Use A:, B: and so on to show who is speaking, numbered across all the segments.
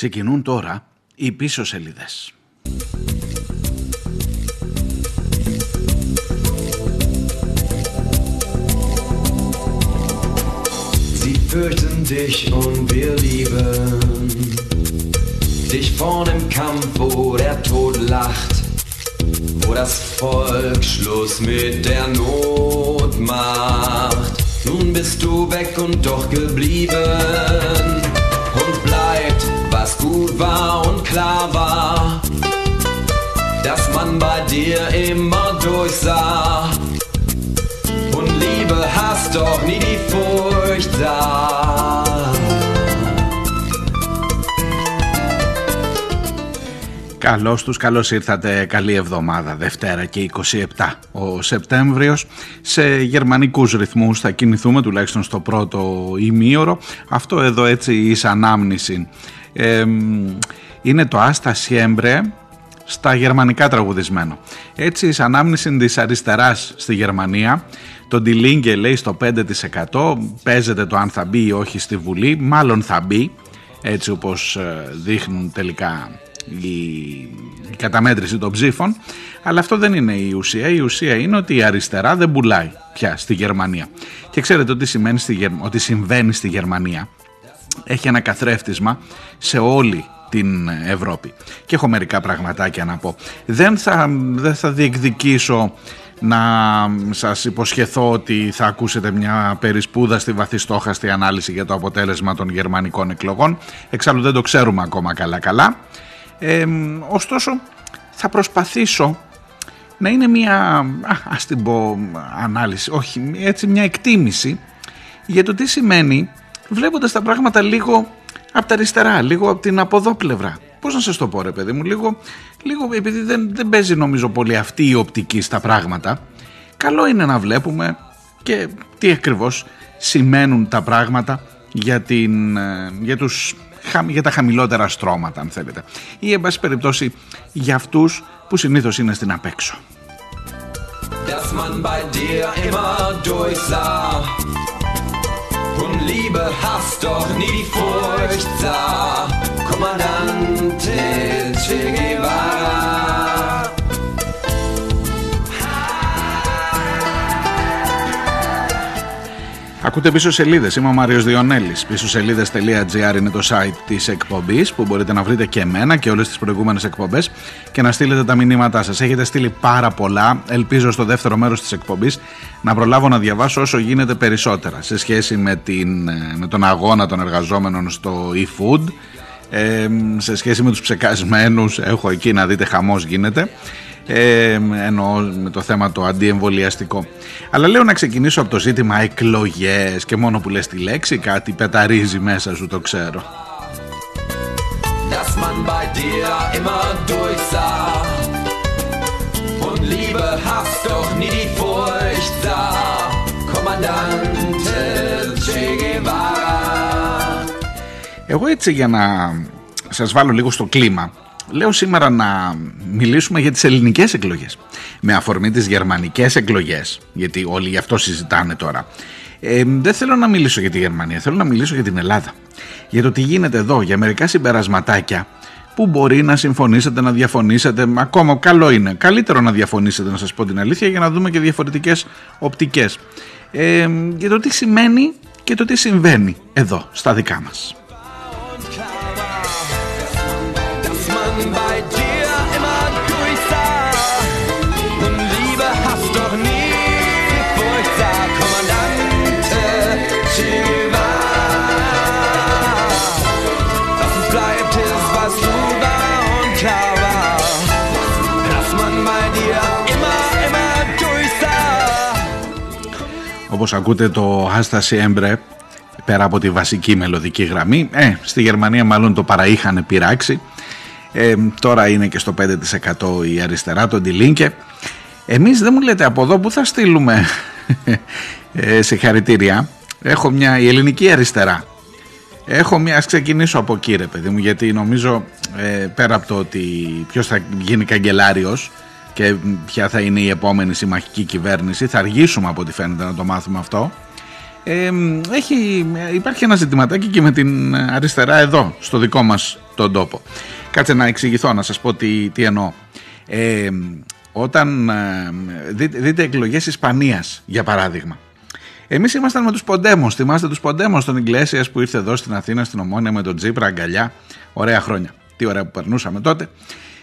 A: Ξεκινούν τώρα οι πίσω σελίδες.
B: Sie fürchten dich und wir lieben dich vorn im Kampf, wo der Tod lacht, wo das Volk Schluss mit der Not macht. Nun bist du weg und doch geblieben und bleibt, was Gut war und klar war, dass man bei dir immer durchsah. Und Liebe hast doch nie die Furcht da.
A: Καλώς τους, καλώς ήρθατε, καλή εβδομάδα, Δευτέρα και 27 ο Σεπτέμβριος. Σε γερμανικούς ρυθμούς θα κινηθούμε τουλάχιστον στο πρώτο ημίωρο. Αυτό εδώ έτσι εις ανάμνηση. Ε, είναι το Άστα Σιέμπρε στα γερμανικά τραγουδισμένο. Έτσι εις ανάμνηση της αριστεράς στη Γερμανία το Ντιλίνγκε λέει στο 5% παίζεται το αν θα μπει ή όχι στη Βουλή, μάλλον θα μπει έτσι όπως ε, δείχνουν τελικά η καταμέτρηση των ψήφων. Αλλά αυτό δεν είναι η ουσία. Η ουσία είναι ότι η αριστερά δεν πουλάει πια στη Γερμανία. Και ξέρετε ότι, σημαίνει στη, ότι συμβαίνει στη Γερμανία έχει ένα καθρέφτισμα σε όλη την Ευρώπη. Και έχω μερικά πραγματάκια να πω. Δεν θα, δεν θα διεκδικήσω να σας υποσχεθώ ότι θα ακούσετε μια περισπούδα στη βαθιστόχαστη ανάλυση για το αποτέλεσμα των γερμανικών εκλογών. Εξάλλου δεν το ξέρουμε ακόμα καλά καλά. Ε, ωστόσο θα προσπαθήσω να είναι μια, α, ας την πω ανάλυση, όχι έτσι μια εκτίμηση για το τι σημαίνει βλέποντας τα πράγματα λίγο από τα αριστερά, λίγο από την από πλευρά. Πώς να σας το πω ρε παιδί μου, λίγο, λίγο επειδή δεν, δεν παίζει νομίζω πολύ αυτή η οπτική στα πράγματα, καλό είναι να βλέπουμε και τι ακριβώς σημαίνουν τα πράγματα για, την, ε, για τους για τα χαμηλότερα στρώματα αν θέλετε ή εν πάση περιπτώσει για αυτούς που συνήθως είναι στην απέξω. Dass man bei dir immer durchsah und Liebe hast doch nie die Furcht sah. Kommandante Che Guevara Ακούτε πίσω σελίδες. Είμαι ο Μάριος Διονέλης. Πίσω σελίδε.gr είναι το site της εκπομπής που μπορείτε να βρείτε και εμένα και όλες τις προηγούμενες εκπομπές και να στείλετε τα μηνύματά σας. Έχετε στείλει πάρα πολλά. Ελπίζω στο δεύτερο μέρος της εκπομπής να προλάβω να διαβάσω όσο γίνεται περισσότερα σε σχέση με, την, με τον αγώνα των εργαζόμενων στο e-food. Ε, σε σχέση με τους ψεκασμένους έχω εκεί να δείτε χαμός γίνεται ε, εννοώ με το θέμα το αντιεμβολιαστικό. Αλλά λέω να ξεκινήσω από το ζήτημα εκλογές και μόνο που λες τη λέξη κάτι πεταρίζει μέσα σου το ξέρω. Εγώ έτσι για να σας βάλω λίγο στο κλίμα Λέω σήμερα να μιλήσουμε για τις ελληνικές εκλογές. Με αφορμή τις γερμανικές εκλογές γιατί όλοι γι' αυτό συζητάνε τώρα. Ε, δεν θέλω να μιλήσω για τη Γερμανία, θέλω να μιλήσω για την Ελλάδα. Για το τι γίνεται εδώ, για μερικά συμπερασματάκια που μπορεί να συμφωνήσετε, να διαφωνήσετε. Ακόμα καλό είναι, καλύτερο να διαφωνήσετε να σας πω την αλήθεια για να δούμε και διαφορετικές οπτικές. Ε, για το τι σημαίνει και το τι συμβαίνει εδώ στα δικά μας όπως ακούτε το Άσταση Έμπρε πέρα από τη βασική μελωδική γραμμή ε, στη Γερμανία μάλλον το παραείχαν πειράξει. Ε, τώρα είναι και στο 5% η αριστερά το Ντιλίνκε εμείς δεν μου λέτε από εδώ που θα στείλουμε ε, σε χαρητήρια έχω μια η ελληνική αριστερά. Έχω μια, ας ξεκινήσω από εκεί ρε παιδί μου γιατί νομίζω ε, πέρα από το ότι ποιος θα γίνει καγκελάριος και ποια θα είναι η επόμενη συμμαχική κυβέρνηση. Θα αργήσουμε από ό,τι φαίνεται να το μάθουμε αυτό. Ε, έχει, υπάρχει ένα ζητηματάκι και με την αριστερά εδώ, στο δικό μας το στον τόπο. Κάτσε να εξηγηθώ, να σας πω τι, τι εννοώ. Ε, όταν ε, δείτε, δείτε εκλογές Ισπανίας για παράδειγμα Εμείς ήμασταν με τους Ποντέμο. Θυμάστε τους Ποντέμο των Ιγκλέσιας που ήρθε εδώ στην Αθήνα, στην Ομόνια με τον Τζίπρα, αγκαλιά. Ωραία χρόνια. Τι ωραία που περνούσαμε τότε.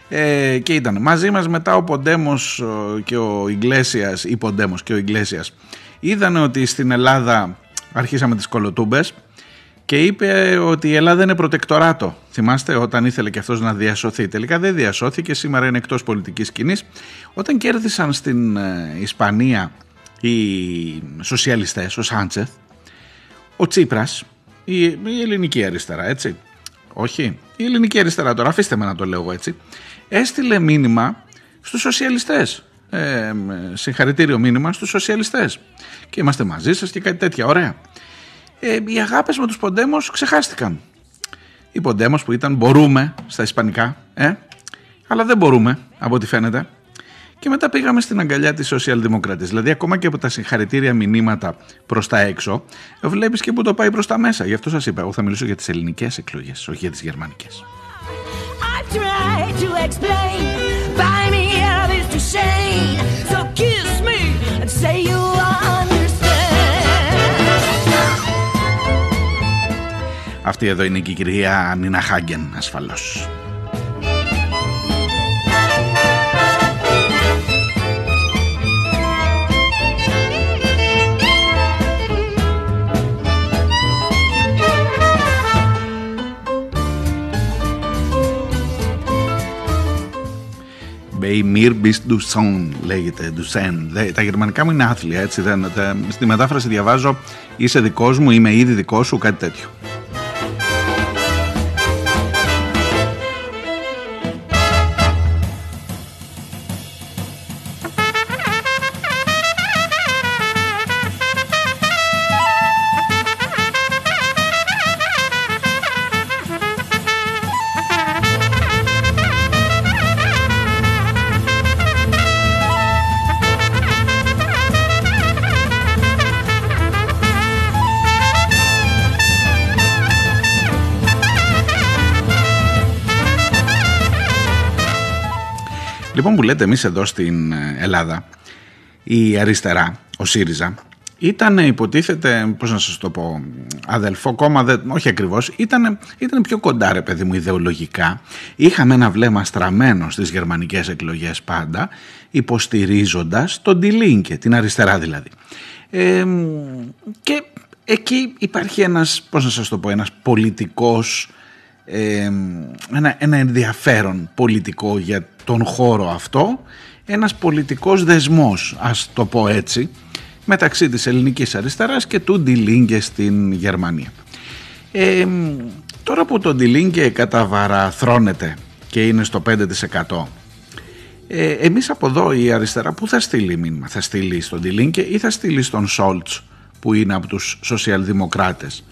A: Ε, και ήταν μαζί μας μετά ο Ποντέμος και ο Ιγκλέσιας, ή Ποντέμος και ο Ιγκλέσιας, είδαν ότι στην Ελλάδα αρχίσαμε τις κολοτούμπες και είπε ότι η Ελλάδα είναι προτεκτοράτο. Θυμάστε όταν ήθελε και αυτός να διασωθεί. Τελικά δεν διασώθηκε, σήμερα είναι εκτός πολιτικής σκηνής. Όταν κέρδισαν στην ε, Ισπανία οι σοσιαλιστές, ο Σάντσεθ, ο Τσίπρας, η, η ελληνική αριστερά, έτσι. Όχι, η ελληνική αριστερά τώρα, αφήστε με να το λέω έτσι, έστειλε μήνυμα στους σοσιαλιστές. Ε, συγχαρητήριο μήνυμα στους σοσιαλιστές. Και είμαστε μαζί σας και κάτι τέτοια, ωραία. Ε, οι αγάπες με τους Ποντέμος ξεχάστηκαν. Οι Ποντέμος που ήταν μπορούμε στα ισπανικά, ε, αλλά δεν μπορούμε από ό,τι φαίνεται. Και μετά πήγαμε στην αγκαλιά της Σοσιαλδημοκρατίας. Δηλαδή, ακόμα και από τα συγχαρητήρια μηνύματα προς τα έξω, βλέπεις και που το πάει προς τα μέσα. Γι' αυτό σας είπα, εγώ θα μιλήσω για τις ελληνικές εκλογές, όχι για τις γερμανικές. Αυτή εδώ είναι και η κυρία Νίνα Χάγκεν ασφαλώς. Η Mir bist du Sohn λέγεται, du Τα γερμανικά μου είναι άθλια, έτσι. Δεν, στη μετάφραση διαβάζω είσαι δικός μου, είμαι ήδη δικός σου, κάτι τέτοιο. Λοιπόν που λέτε εμείς εδώ στην ε, Ελλάδα η αριστερά, ο ΣΥΡΙΖΑ ήταν υποτίθεται, πώς να σας το πω, αδελφό κόμμα, δεν, όχι ακριβώς, ήταν, ήταν πιο κοντά ρε παιδί μου ιδεολογικά. Είχαμε ένα βλέμμα στραμμένο στις γερμανικές εκλογές πάντα, υποστηρίζοντας τον Τιλίνκε, την αριστερά δηλαδή. Ε, και εκεί υπάρχει ένας, πώς να σας το πω, ένας πολιτικός ένα, ένα ενδιαφέρον πολιτικό για τον χώρο αυτό. Ένας πολιτικός δεσμός ας το πω έτσι μεταξύ της ελληνικής αριστεράς και του Ντιλίνγκε στην Γερμανία. Τώρα που το Ντιλίνγκε καταβαραθρώνεται και είναι στο 5% ε, εμείς από εδώ η αριστερά που θα στείλει μήνυμα; Θα στείλει στον Ντιλίνγκε ή θα στείλει στον Σόλτς που είναι από τους σοσιαλδημοκράτες;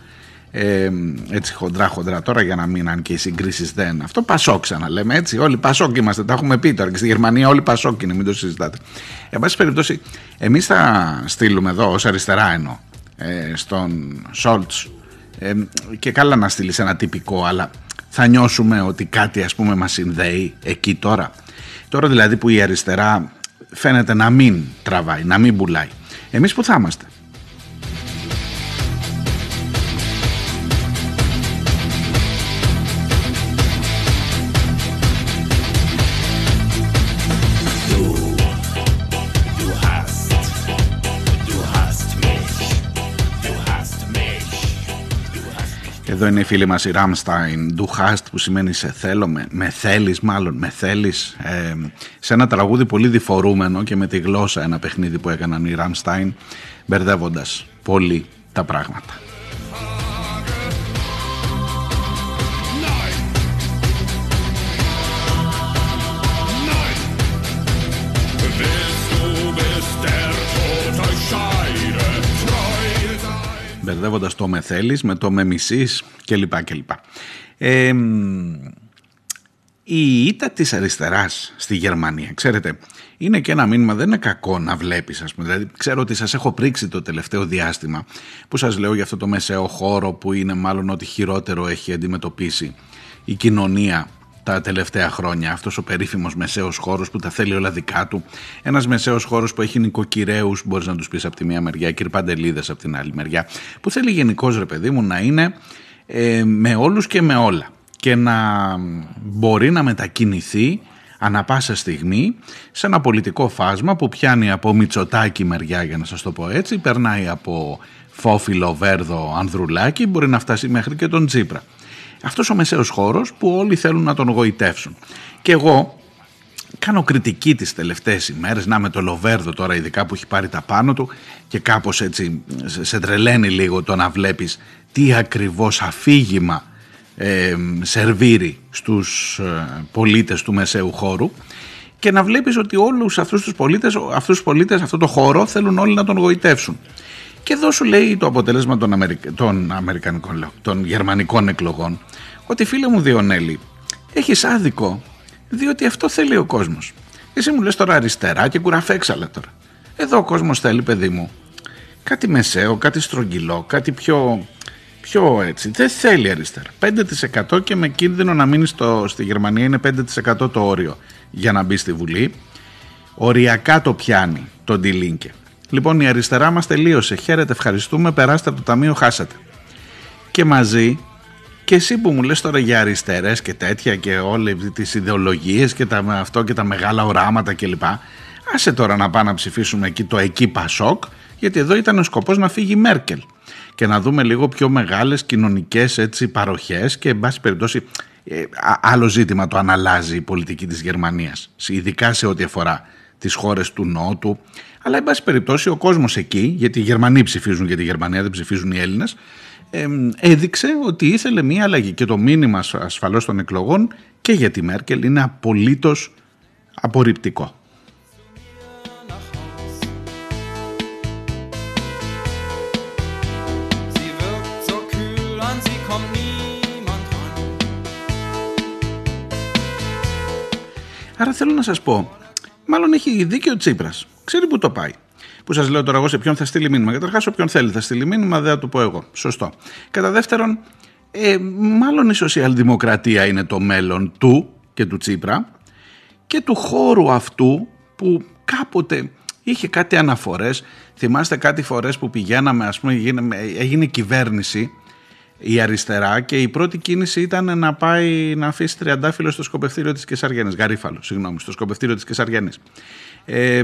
A: Ε, έτσι χοντρά χοντρά τώρα για να μην αν και οι συγκρίσεις δεν. Αυτό πασόκ ξαναλέμε έτσι. Όλοι πασόκ είμαστε, τα έχουμε πει τώρα και στη Γερμανία όλοι πασόκ είναι, μην το συζητάτε. Εν πάση περιπτώσει, εμείς θα στείλουμε εδώ ως αριστερά εννοώ ε, στον Σόλτς ε, και καλά να στείλεις ένα τυπικό, αλλά θα νιώσουμε ότι κάτι ας πούμε μας συνδέει εκεί τώρα. Τώρα δηλαδή που η αριστερά φαίνεται να μην τραβάει, να μην πουλάει. Εμείς που θα είμαστε. Εδώ είναι η φίλη μας η Ράμσταϊν, Du hast που σημαίνει σε θέλω, με, με θέλεις μάλλον, με θέλεις. Ε, σε ένα τραγούδι πολύ διφορούμενο και με τη γλώσσα ένα παιχνίδι που έκαναν οι Ράμσταϊν, μπερδεύοντας πολύ τα πράγματα. Μπερδεύοντας το με θέλεις με το με μισείς κλπ. κλπ. Ε, η ήττα της αριστεράς στη Γερμανία, ξέρετε, είναι και ένα μήνυμα, δεν είναι κακό να βλέπεις, ας πούμε. Δηλαδή, ξέρω ότι σας έχω πρίξει το τελευταίο διάστημα που σας λέω για αυτό το μεσαίο χώρο που είναι μάλλον ότι χειρότερο έχει αντιμετωπίσει η κοινωνία τα τελευταία χρόνια. Αυτός ο περίφημος μεσαίος χώρος που τα θέλει όλα δικά του. Ένας μεσαίος χώρος που έχει νοικοκυρέους, μπορείς να τους πεις από τη μία μεριά, κυρπαντελίδε από την άλλη μεριά. Που θέλει γενικώς ρε παιδί μου να είναι ε, με όλους και με όλα. Και να μπορεί να μετακινηθεί ανα πάσα στιγμή σε ένα πολιτικό φάσμα που πιάνει από Μητσοτάκη μεριά για να σας το πω έτσι, περνάει από Φόφιλο, Βέρδο, Ανδρουλάκη, μπορεί να φτάσει μέχρι και τον Τσίπρα. Αυτός ο μεσαίος χώρος που όλοι θέλουν να τον γοητεύσουν. Και εγώ κάνω κριτική τις τελευταίες ημέρες, να με το Λοβέρδο τώρα ειδικά που έχει πάρει τα πάνω του και κάπως έτσι σε τρελαίνει λίγο το να βλέπεις τι ακριβώς αφήγημα ε, σερβίρει στους ε, πολίτες του μεσαίου χώρου και να βλέπεις ότι όλους αυτούς τους πολίτες, αυτούς τους πολίτες αυτό το χώρο θέλουν όλοι να τον γοητεύσουν. Και εδώ σου λέει το αποτέλεσμα των, Αμερικα... των, Αμερικανικών, των γερμανικών εκλογών ότι φίλε μου Διονέλη έχεις άδικο διότι αυτό θέλει ο κόσμος. Εσύ μου λες τώρα αριστερά και κουραφέξαλα τώρα. Εδώ ο κόσμος θέλει παιδί μου κάτι μεσαίο, κάτι στρογγυλό, κάτι πιο, πιο έτσι. Δεν θέλει αριστερά. 5% και με κίνδυνο να μείνει στο, στη Γερμανία είναι 5% το όριο για να μπει στη Βουλή. Οριακά το πιάνει το Ντιλίνκε. Λοιπόν, η αριστερά μας τελείωσε. Χαίρετε, ευχαριστούμε. Περάστε από το ταμείο, χάσατε. Και μαζί, και εσύ που μου λες τώρα για αριστερές και τέτοια και όλες τις ιδεολογίες και τα, αυτό και τα μεγάλα οράματα κλπ. Άσε τώρα να πάμε να ψηφίσουμε εκεί το εκεί Πασόκ, γιατί εδώ ήταν ο σκοπός να φύγει η Μέρκελ. Και να δούμε λίγο πιο μεγάλες κοινωνικές παροχές και, εν πάση περιπτώσει, ε, άλλο ζήτημα το αναλάζει η πολιτική της Γερμανίας, ειδικά σε ό,τι αφορά τις χώρες του Νότου, αλλά, εν πάση περιπτώσει, ο κόσμος εκεί, γιατί οι Γερμανοί ψηφίζουν για τη Γερμανία, δεν ψηφίζουν οι Έλληνες, έδειξε ότι ήθελε μία αλλαγή. Και το μήνυμα ασφαλώς των εκλογών και για τη Μέρκελ είναι απολύτως απορριπτικό. Άρα θέλω να σας πω, μάλλον έχει δίκιο ο Τσίπρας ξέρει που το πάει. Που σας λέω τώρα εγώ σε ποιον θα στείλει μήνυμα. Καταρχάς, όποιον θέλει θα στείλει μήνυμα, δεν θα το πω εγώ. Σωστό. Κατά δεύτερον, ε, μάλλον η σοσιαλδημοκρατία είναι το μέλλον του και του Τσίπρα και του χώρου αυτού που κάποτε είχε κάτι αναφορές. Θυμάστε κάτι φορές που πηγαίναμε, ας πούμε, έγινε, έγινε κυβέρνηση η αριστερά και η πρώτη κίνηση ήταν να πάει να αφήσει τριαντάφυλλο στο σκοπευτήριο της Κεσαριανής, γαρίφαλο, συγγνώμη, στο σκοπευτήριο της Κεσαριανής ε,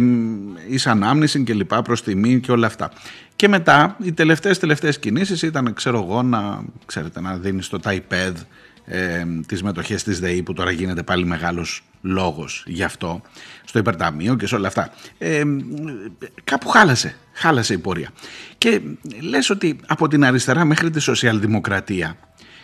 A: εις ανάμνηση και λοιπά προς τιμή και όλα αυτά. Και μετά οι τελευταίες τελευταίες κινήσεις ήταν ξέρω εγώ να, ξέρετε, να δίνεις στο TAIPED ε, τις μετοχές της ΔΕΗ που τώρα γίνεται πάλι μεγάλος λόγος γι' αυτό στο υπερταμείο και σε όλα αυτά ε, κάπου χάλασε χάλασε η πορεία και λες ότι από την αριστερά μέχρι τη σοσιαλδημοκρατία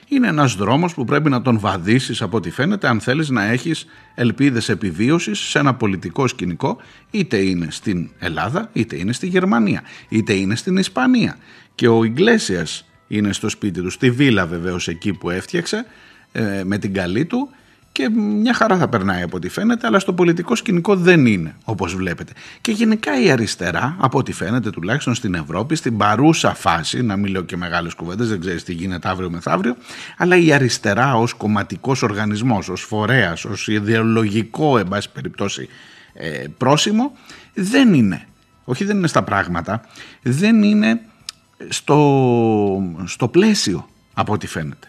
A: είναι ένας δρόμος που πρέπει να τον βαδίσεις από ό,τι φαίνεται αν θέλεις να έχεις ελπίδες επιβίωσης σε ένα πολιτικό σκηνικό είτε είναι στην Ελλάδα είτε είναι στη Γερμανία είτε είναι στην Ισπανία. Και ο Ιγκλέσιας είναι στο σπίτι του, στη βίλα βεβαίως εκεί που έφτιαξε ε, με την καλή του και μια χαρά θα περνάει από ό,τι φαίνεται, αλλά στο πολιτικό σκηνικό δεν είναι όπως βλέπετε. Και γενικά η αριστερά, από ό,τι φαίνεται τουλάχιστον στην Ευρώπη, στην παρούσα φάση, να μην λέω και μεγάλες κουβέντες, δεν ξέρεις τι γίνεται αύριο μεθαύριο, αλλά η αριστερά ως κομματικός οργανισμός, ως φορέας, ως ιδεολογικό, εν πάση περιπτώσει, ε, πρόσημο, δεν είναι. Όχι δεν είναι στα πράγματα, δεν είναι στο, στο πλαίσιο από ό,τι φαίνεται.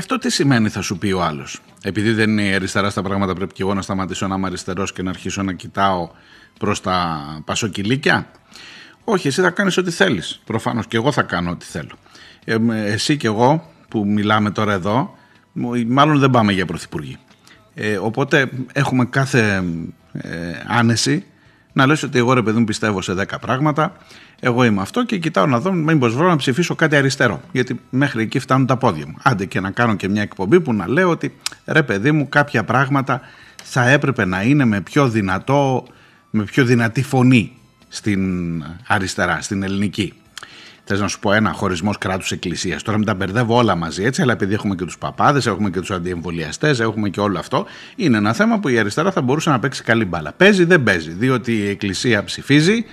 A: Αυτό τι σημαίνει, θα σου πει ο άλλος; Επειδή δεν είναι η αριστερά στα πράγματα, πρέπει και εγώ να σταματήσω να είμαι αριστερός και να αρχίσω να κοιτάω προς τα πασοκυλίκια; Όχι, εσύ θα κάνεις ό,τι θέλεις. Προφανώς και εγώ θα κάνω ό,τι θέλω. Ε, εσύ και εγώ που μιλάμε τώρα εδώ, μάλλον δεν πάμε για πρωθυπουργοί. Ε, οπότε έχουμε κάθε ε, άνεση να λες ότι εγώ ρε παιδί μου πιστεύω σε 10 πράγματα, εγώ είμαι αυτό και κοιτάω να δω μήπως βρω να ψηφίσω κάτι αριστερό. Γιατί μέχρι εκεί φτάνουν τα πόδια μου. Άντε και να κάνω και μια εκπομπή που να λέω ότι ρε παιδί μου κάποια πράγματα θα έπρεπε να είναι με πιο δυνατό, με πιο δυνατή φωνή στην αριστερά, στην ελληνική. Θες να σου πω ένα χωρισμός κράτους εκκλησίας. Τώρα μην τα μπερδεύω όλα μαζί έτσι, αλλά επειδή έχουμε και τους παπάδες, έχουμε και τους αντιεμβολιαστές, έχουμε και όλο αυτό, είναι ένα θέμα που η αριστερά θα μπορούσε να παίξει καλή μπάλα. Παίζει, δεν παίζει, διότι η εκκλησία ψηφίζει,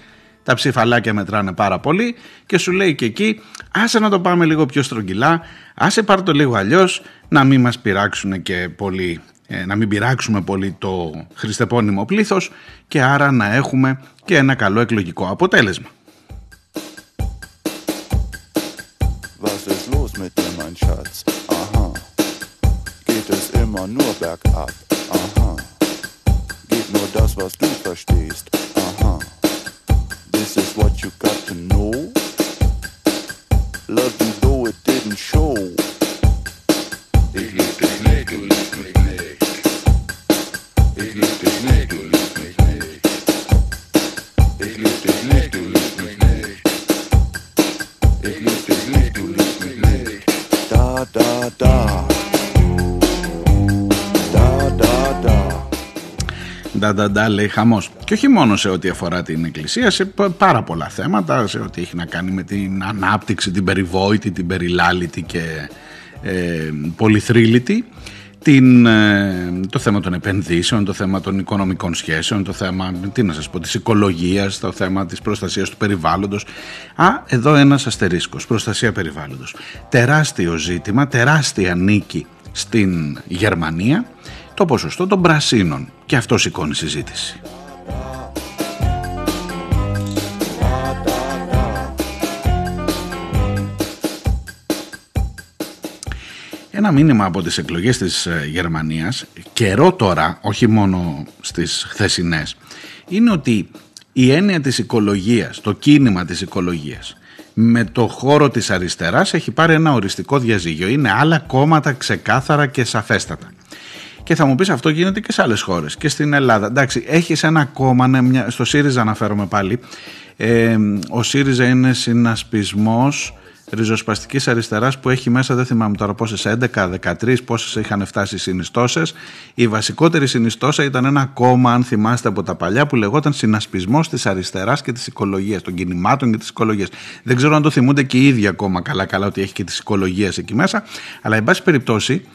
A: τα ψηφαλάκια μετράνε πάρα πολύ και σου λέει και εκεί, άσε να το πάμε λίγο πιο στρογγυλά, άσε πάρ το λίγο αλλιώς, να μην μας πειράξουν και πολύ ε, να μην πειράξουμε πολύ το χριστεπώνυμο πλήθος και άρα να έχουμε και ένα καλό εκλογικό αποτέλεσμα. Mein Schatz. Aha. Geht es immer nur bergab. Aha. Geht nur das, was du verstehst. Aha. This is what you got to know. Love you though it didn't show. Ich lieb dich nicht, du liebst mich Ντα, ντα, ντα, λέει χαμός. Και όχι μόνο σε ό,τι αφορά την εκκλησία, σε πάρα πολλά θέματα, σε ό,τι έχει να κάνει με την ανάπτυξη, την περιβόητη, την περιλάλητη και ε, πολυθρύλητη την, ε, το θέμα των επενδύσεων, το θέμα των οικονομικών σχέσεων, το θέμα τι να σας πω, της οικολογίας, το θέμα της προστασίας του περιβάλλοντος. Α, εδώ ένας αστερίσκος, προστασία περιβάλλοντος. Τεράστιο ζήτημα, τεράστια νίκη στην Γερμανία, το ποσοστό των πρασίνων. Και αυτό σηκώνει συζήτηση. Ένα μήνυμα από τις εκλογές της ε, Γερμανίας, καιρό τώρα, όχι μόνο στις χθεσινές, είναι ότι η έννοια της οικολογίας, το κίνημα της οικολογίας, με το χώρο της αριστεράς έχει πάρει ένα οριστικό διαζύγιο. Είναι άλλα κόμματα ξεκάθαρα και σαφέστατα. Και θα μου πεις αυτό γίνεται και σε άλλες χώρες και στην Ελλάδα. Εντάξει, έχεις ένα κόμμα, ναι, στο ΣΥΡΙΖΑ αναφέρομαι πάλι, ε, ο ΣΥΡΙΖΑ είναι συνασπισμός ριζοσπαστικής αριστεράς που έχει μέσα, δεν θυμάμαι τώρα πόσες, 11, 13, πόσες είχαν φτάσει οι συνιστώσεις. Η βασικότερη συνιστόσα ήταν ένα κόμμα, αν θυμάστε από τα παλιά, που λεγόταν Συνασπισμός της Αριστεράς και της Οικολογίας, των κινημάτων και της Οικολογίας. Δεν ξέρω αν το θυμούνται και οι ίδιοι ακόμα καλά-καλά ότι έχει και της Οικολογίας εκεί μέσα, αλλά εν πάση περιπτώσει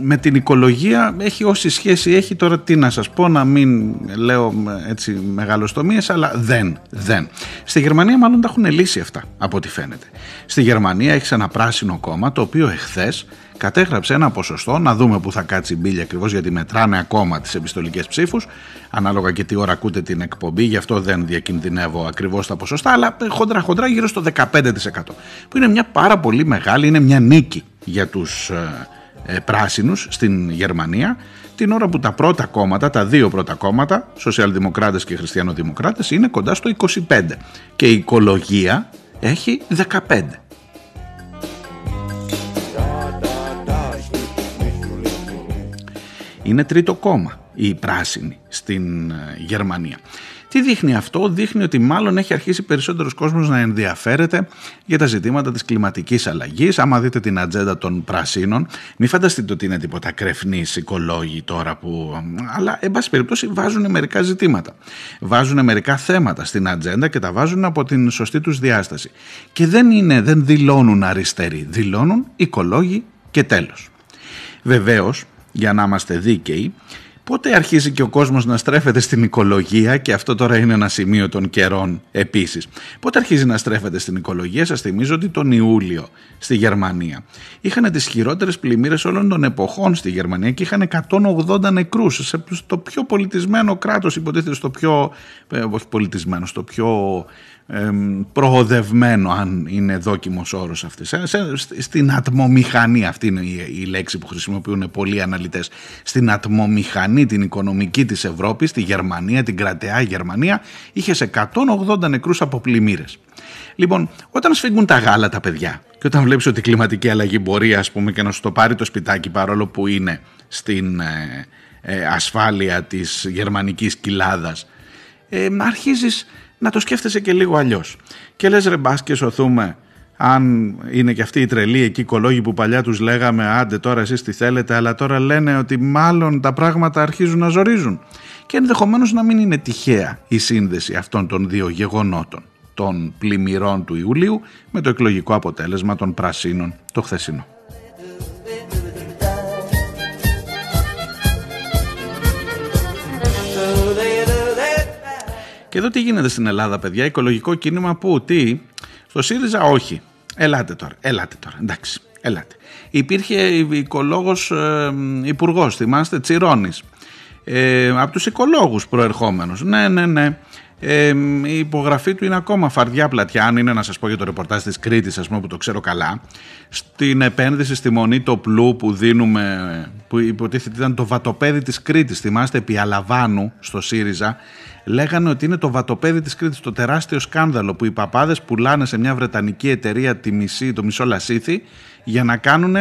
A: με την οικολογία έχει όση σχέση έχει τώρα τι να σας πω να μην λέω έτσι μεγαλοστομίες αλλά δεν, δεν. Στη Γερμανία μάλλον τα έχουν λύσει αυτά από ό,τι φαίνεται. Στη Γερμανία έχει ένα πράσινο κόμμα το οποίο εχθές κατέγραψε ένα ποσοστό, να δούμε που θα κάτσει η μπύλια ακριβώς γιατί μετράνε ακόμα τις επιστολικές ψήφους, ανάλογα και τι ώρα ακούτε την εκπομπή, γι' αυτό δεν διακινδυνεύω ακριβώς τα ποσοστά, αλλά χοντρά-χοντρά γύρω στο 15%. Που είναι μια πάρα πολύ μεγάλη, είναι μια νίκη για τους ε, ε, πράσινους στην Γερμανία την ώρα που τα πρώτα κόμματα, τα δύο πρώτα κόμματα, σοσιαλδημοκράτες και χριστιανοδημοκράτες είναι κοντά στο 25 και η οικολογία έχει 15. Είναι τρίτο κόμμα η πράσινη στην ε, Γερμανία. Τι δείχνει αυτό, δείχνει ότι μάλλον έχει αρχίσει περισσότερος κόσμος να ενδιαφέρεται για τα ζητήματα της κλιματικής αλλαγής. Άμα δείτε την ατζέντα των πρασίνων, μην φανταστείτε ότι είναι τίποτα κρεφνείς οικολόγοι τώρα που... Αλλά, εν πάση περιπτώσει, βάζουν μερικά ζητήματα. Βάζουν μερικά θέματα στην ατζέντα και τα βάζουν από την σωστή τους διάσταση. Και δεν είναι, δεν δηλώνουν αριστεροί, δηλώνουν οικολόγοι και τέλος. Βεβαίως, για να είμαστε δίκαιοι, πότε αρχίζει και ο κόσμος να στρέφεται στην οικολογία και αυτό τώρα είναι ένα σημείο των καιρών επίσης. Πότε αρχίζει να στρέφεται στην οικολογία, σας θυμίζω ότι τον Ιούλιο στη Γερμανία είχαν τις χειρότερες πλημμύρες όλων των εποχών στη Γερμανία και είχαν 180 νεκρούς στο πιο πολιτισμένο κράτος υποτίθεται στο πιο, ε, όχι πολιτισμένο, στο πιο προοδευμένο αν είναι δόκιμος όρος αυτής στην ατμομηχανή αυτή είναι η, λέξη που χρησιμοποιούν πολλοί αναλυτές στην ατμομηχανή την οικονομική της Ευρώπης τη Γερμανία, την κρατεά Γερμανία είχε σε 180 νεκρούς από πλημμύρες. Λοιπόν, όταν σφίγγουν τα γάλα τα παιδιά και όταν βλέπεις ότι η κλιματική αλλαγή μπορεί ας πούμε και να σου το πάρει το σπιτάκι παρόλο που είναι στην ε, ε, ασφάλεια της γερμανικής κοιλάδας ε, αρχίζεις να το σκέφτεσαι και λίγο αλλιώς. Και λες ρε μπας και σωθούμε αν είναι και αυτοί οι τρελοί εκεί οικολόγοι που παλιά τους λέγαμε άντε τώρα εσείς τι θέλετε αλλά τώρα λένε ότι μάλλον τα πράγματα αρχίζουν να ζορίζουν και ενδεχομένως να μην είναι τυχαία η σύνδεση αυτών των δύο γεγονότων των πλημμυρών του Ιουλίου με το εκλογικό αποτέλεσμα των πρασίνων το χθεσινό. Και εδώ τι γίνεται στην Ελλάδα, παιδιά, οικολογικό κίνημα που, τι, στο ΣΥΡΙΖΑ όχι. Ελάτε τώρα, ελάτε τώρα, εντάξει, ελάτε. Υπήρχε οικολόγος ε, υπουργός, θυμάστε, Τσιρόνης, ε, από τους οικολόγους προερχόμενος. Ναι, ναι, ναι. Ε, η υπογραφή του είναι ακόμα φαρδιά πλατιά. Αν είναι να σας πω για το ρεπορτάζ της Κρήτης, ας πούμε, που το ξέρω καλά, στην επένδυση στη μονή το πλού που δίνουμε, που υποτίθεται ήταν το βατοπέδι της Κρήτης. Θυμάστε, επί Αλαβάνου στο ΣΥΡΙΖΑ, λέγανε ότι είναι το βατοπέδι της Κρήτης, το τεράστιο σκάνδαλο που οι παπάδες πουλάνε σε μια βρετανική εταιρεία τη μισή, το μισό λασίθι για να κάνουν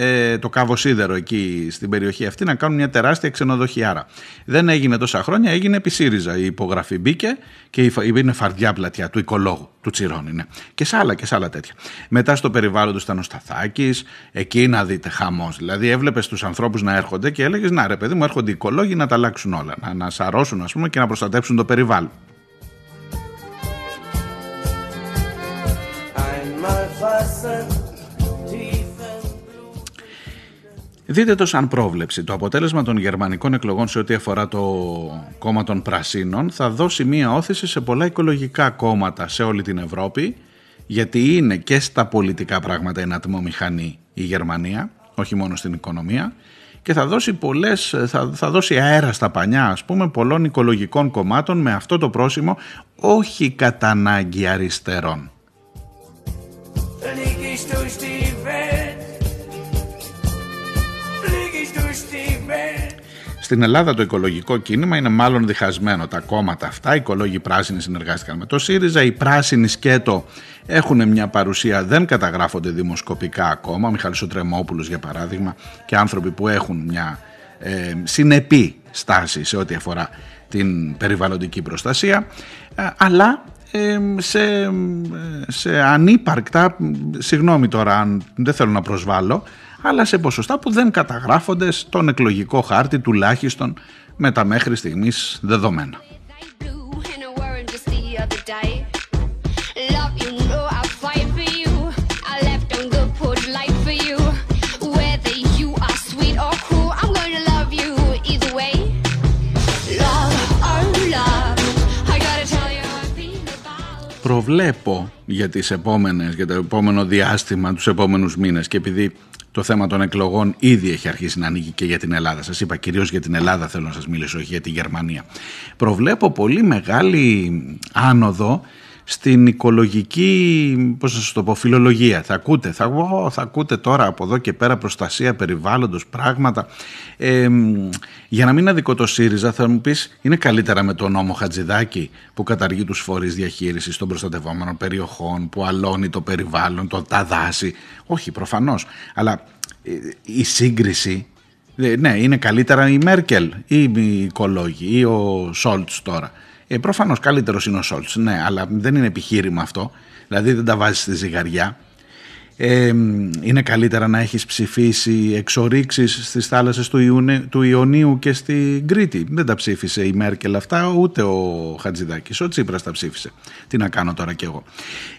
A: ε, το καβοσίδερο εκεί στην περιοχή αυτή να κάνουν μια τεράστια ξενοδοχιάρα. Δεν έγινε τόσα χρόνια, έγινε επί ΣΥΡΙΖΑ. Η υπογραφή μπήκε και είναι φαρδιά πλατιά του οικολόγου, του Τσιρόνι. Ναι. Και σε άλλα και σε άλλα τέτοια. Μετά στο περιβάλλον του ήταν ο Σταθάκης, εκεί να δείτε χαμός. Δηλαδή έβλεπες τους ανθρώπους να έρχονται και έλεγες Να ρε παιδί μου, έρχονται οι οικολόγοι να τα αλλάξουν όλα. Να, να σαρώσουν, ας πούμε, και να προστατέψουν το περιβάλλον. Δείτε το σαν πρόβλεψη. Το αποτέλεσμα των γερμανικών εκλογών σε ό,τι αφορά το κόμμα των Πρασίνων θα δώσει μία όθηση σε πολλά οικολογικά κόμματα σε όλη την Ευρώπη γιατί είναι και στα πολιτικά πράγματα ένα ατμομηχανή η Γερμανία, όχι μόνο στην οικονομία και θα δώσει, πολλές, θα, θα δώσει αέρα στα πανιά ας πούμε πολλών οικολογικών κομμάτων με αυτό το πρόσημο όχι κατά ανάγκη αριστερών. Στην Ελλάδα το οικολογικό κίνημα είναι μάλλον διχασμένο. Τα κόμματα αυτά, οι οικολόγοι πράσινοι συνεργάστηκαν με το ΣΥΡΙΖΑ, οι πράσινοι σκέτο έχουν μια παρουσία, δεν καταγράφονται δημοσκοπικά ακόμα. Ο Μιχαλής Τρεμόπουλος για παράδειγμα και άνθρωποι που έχουν μια ε, συνεπή στάση σε ό,τι αφορά την περιβαλλοντική προστασία, ε, αλλά ε, σε, σε ανύπαρκτα, συγγνώμη τώρα αν δεν θέλω να προσβάλλω, αλλά σε ποσοστά που δεν καταγράφονται στον εκλογικό χάρτη τουλάχιστον με τα μέχρι στιγμής δεδομένα. Προβλέπω για τις επόμενες, για το επόμενο διάστημα, τους επόμενους μήνες και επειδή το θέμα των εκλογών ήδη έχει αρχίσει να ανοίγει και για την Ελλάδα. Σας είπα κυρίως για την Ελλάδα θέλω να σας μιλήσω, όχι για τη Γερμανία. Προβλέπω πολύ μεγάλη άνοδο στην οικολογική, πώς θα σας το πω, φιλολογία. Θα ακούτε, θα, θα ακούτε τώρα από εδώ και πέρα προστασία περιβάλλοντος, πράγματα. Ε, για να μην αδικό το ΣΥΡΙΖΑ θα μου πεις είναι καλύτερα με τον νόμο Χατζηδάκη που καταργεί τους φορείς διαχείρισης των προστατευόμενων περιοχών, που αλώνει το περιβάλλον, το, τα δάση. Όχι, προφανώς. Αλλά ε, η σύγκριση ε, ναι, είναι καλύτερα η Μέρκελ ή οι οικολόγοι ή ο Σόλτς τώρα. Ε, Προφανώς καλύτερος είναι ο Σόλτς, ναι, αλλά δεν είναι επιχείρημα αυτό. Δηλαδή δεν τα βάζεις στη ζυγαριά. Ε, είναι καλύτερα να έχεις ψηφίσει εξορίξεις στις θάλασσες του, του Ιωνίου και στην Κρήτη. Δεν τα ψήφισε η Μέρκελ αυτά, ούτε ο Χατζηδάκης. Ο Τσίπρας τα ψήφισε. Τι να κάνω τώρα κι εγώ.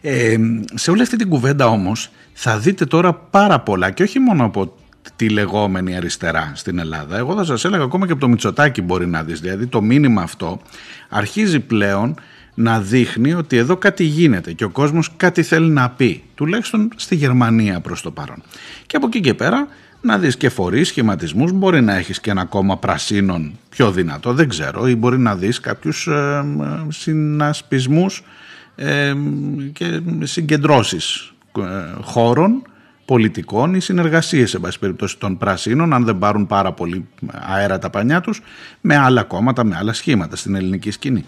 A: Ε, σε όλη αυτή την κουβέντα όμως θα δείτε τώρα πάρα πολλά και όχι μόνο από τη λεγόμενη αριστερά στην Ελλάδα. Εγώ θα σας έλεγα ακόμα και από το Μητσοτάκι μπορεί να δεις. Δηλαδή το μήνυμα αυτό αρχίζει πλέον να δείχνει ότι εδώ κάτι γίνεται και ο κόσμος κάτι θέλει να πει. Τουλάχιστον στη Γερμανία προς το παρόν. Και από εκεί και πέρα να δεις και φορείς, σχηματισμούς, μπορεί να έχεις και ένα κόμμα πρασίνων πιο δυνατό, δεν ξέρω, ή μπορεί να δεις κάποιους ε, συνασπισμούς ε, και συγκεντρώσεις ε, χώρων πολιτικών ή συνεργασίες, σε πάση περιπτώσει, των πρασίνων, αν δεν πάρουν πάρα πολύ αέρα τα πανιά τους, με άλλα κόμματα, με άλλα σχήματα στην ελληνική σκηνή.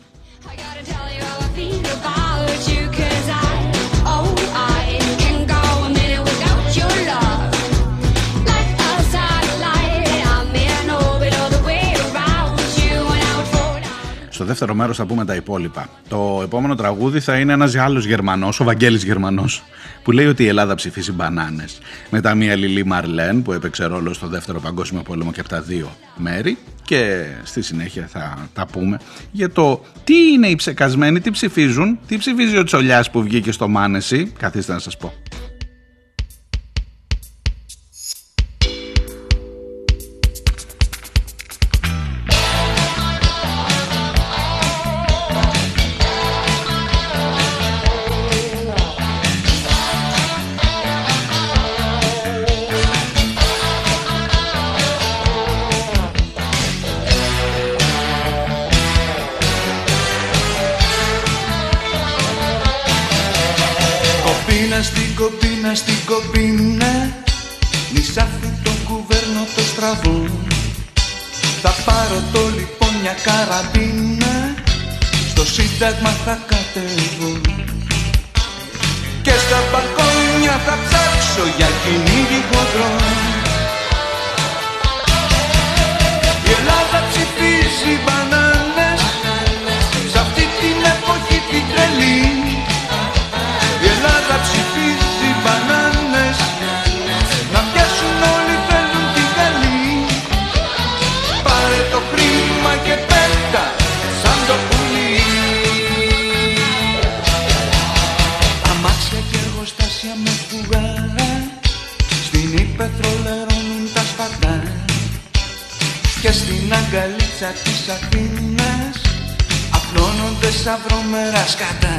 C: Δεύτερο μέρος θα πούμε τα υπόλοιπα. Το επόμενο τραγούδι θα είναι ένας άλλος Γερμανός, ο Βαγγέλης Γερμανός, που λέει ότι η Ελλάδα ψηφίσει μπανάνες. Μετά μια Λιλή Μαρλέν που έπαιξε ρόλο στο δεύτερο παγκόσμιο πόλεμο και από τα δύο μέρη και στη συνέχεια θα τα πούμε για το τι είναι οι ψεκασμένοι, τι ψηφίζουν, τι ψηφίζει ο Τσολιάς που βγήκε στο Μάνεση, καθίστε να σας πω.
D: flash, goddamn.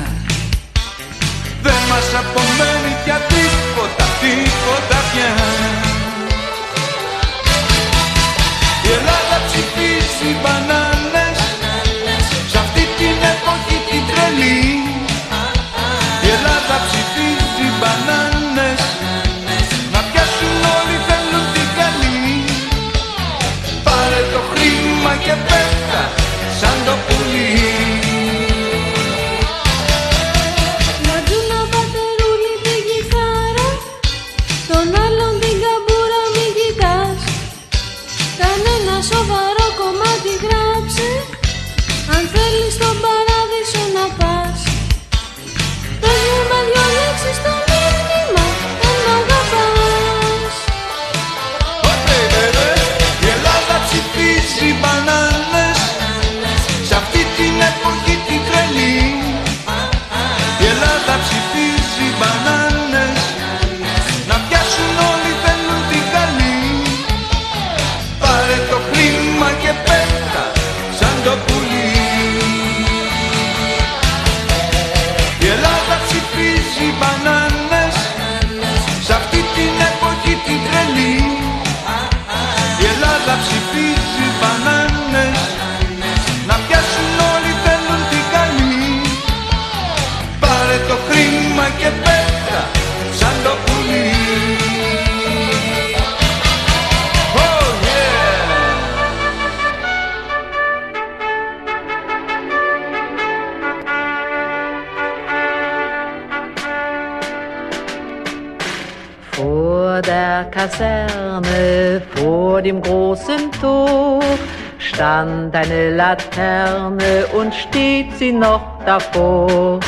D: Stand eine Laterne und steht sie noch davor.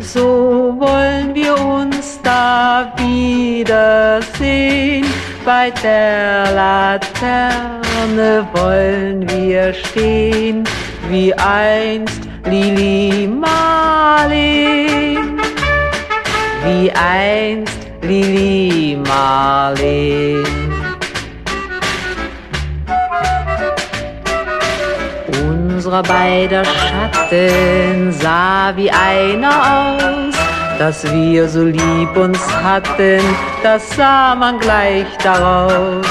D: So wollen wir uns da wiedersehen, bei der Laterne wollen wir stehen, wie einst Lili Marleen wie einst Lili Marleen. Unser beider Schatten sah wie einer aus, dass wir so lieb uns hatten, das sah man gleich daraus.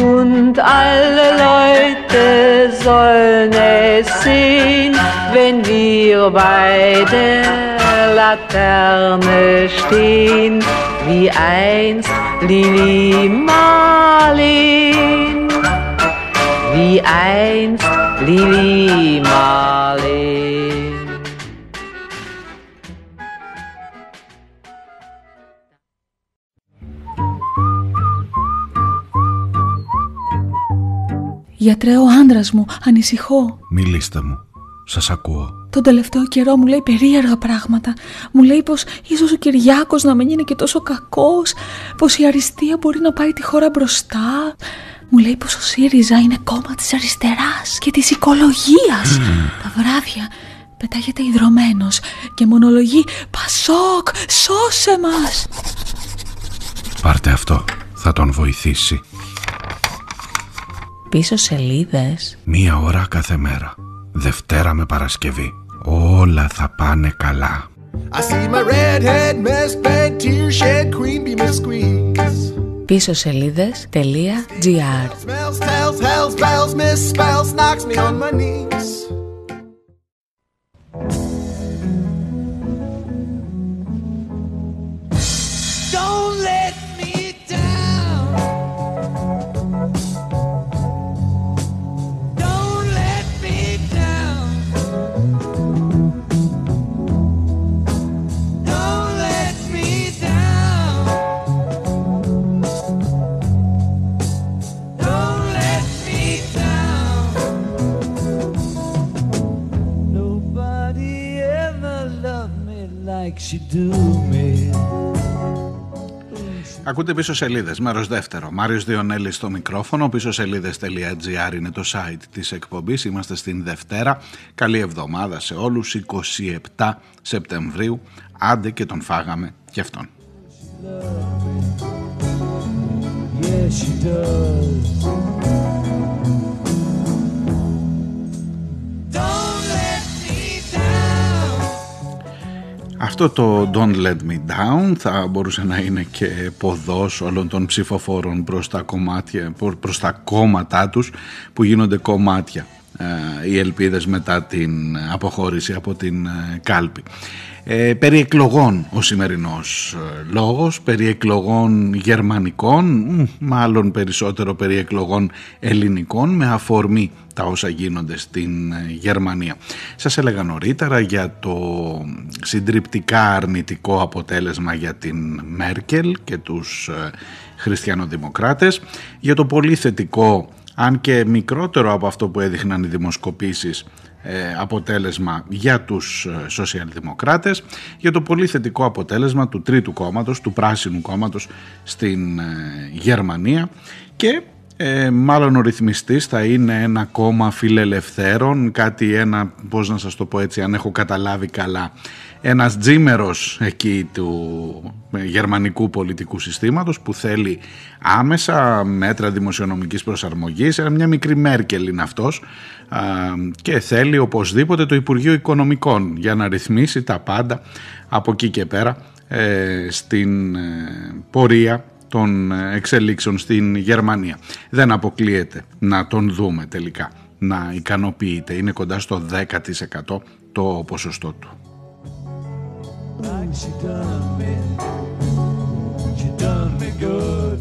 D: Und alle Leute sollen es sehen, wenn wir bei der Laterne stehen, wie einst Lili Marleen, wie einst Lili Marleen.
E: Γιατρέ, ο άντρας μου, ανησυχώ.
C: Μιλήστε μου.
A: σας ακούω.
E: Τον τελευταίο καιρό μου λέει περίεργα πράγματα. Μου λέει πως ίσως ο Κυριάκος να μην είναι και τόσο κακός, πως η αριστεία μπορεί να πάει τη χώρα μπροστά. Μου λέει πως ο ΣΥΡΙΖΑ είναι κόμμα της αριστεράς και της οικολογίας. Τα βράδια πετάγεται ιδρωμένος και μονολογεί «Πασόκ, σώσε μας!»
A: Πάρτε αυτό, θα τον βοηθήσει.
E: Πίσω σελίδες
A: Μία ώρα κάθε μέρα. Δευτέρα με Παρασκευή. Όλα θα πάνε καλά.
C: I see my redhead, mess tear shed queen be Miss Squeeze.
E: Πίσω σελίδες.gr
C: Smells, me like she do me.
A: Ακούτε πίσω σελίδες, μέρος δεύτερο. Μάριος Διονέλης στο μικρόφωνο. Πίσω σελίδε.gr είναι το site της εκπομπής. Είμαστε στην Δευτέρα. Καλή εβδομάδα σε όλους. 27 Σεπτεμβρίου. Άντε και τον φάγαμε κι αυτόν.
C: Yeah, she does.
A: Αυτό το Don't Let Me Down θα μπορούσε να είναι και ποδός όλων των ψηφοφόρων προς τα, κομμάτια, προς τα κόμματά τους που γίνονται κομμάτια ε, οι ελπίδες μετά την αποχώρηση από την ε, κάλπη. Ε, περί εκλογών ο σημερινός ε, λόγος, περί εκλογών γερμανικών, μ, μάλλον περισσότερο περί εκλογών ελληνικών με αφορμή τα όσα γίνονται στην ε, Γερμανία. Σας έλεγα νωρίτερα για το συντριπτικά αρνητικό αποτέλεσμα για την Μέρκελ και τους ε, χριστιανοδημοκράτες, για το πολύ θετικό αν και μικρότερο από αυτό που έδειχναν οι δημοσκοπήσεις ε, αποτέλεσμα για τους ε, σοσιαλδημοκράτες για το πολύ θετικό αποτέλεσμα του τρίτου κόμματος, του πράσινου κόμματος στην ε, Γερμανία. Και ε, μάλλον ο ρυθμιστής θα είναι ένα κόμμα φιλελευθέρων, κάτι ένα, πώς να σας το πω έτσι, αν έχω καταλάβει καλά, ένας τζίμερος εκεί του γερμανικού πολιτικού συστήματος που θέλει άμεσα μέτρα δημοσιονομικής προσαρμογής, μια μικρή Μέρκελ είναι αυτός α, και θέλει οπωσδήποτε το Υπουργείο Οικονομικών για να ρυθμίσει τα πάντα από εκεί και πέρα ε, στην ε, πορεία των εξελίξεων στην Γερμανία. Δεν αποκλείεται να τον δούμε τελικά να ικανοποιείται. Είναι κοντά στο 10% το ποσοστό του.
C: Like she done me. She done me good.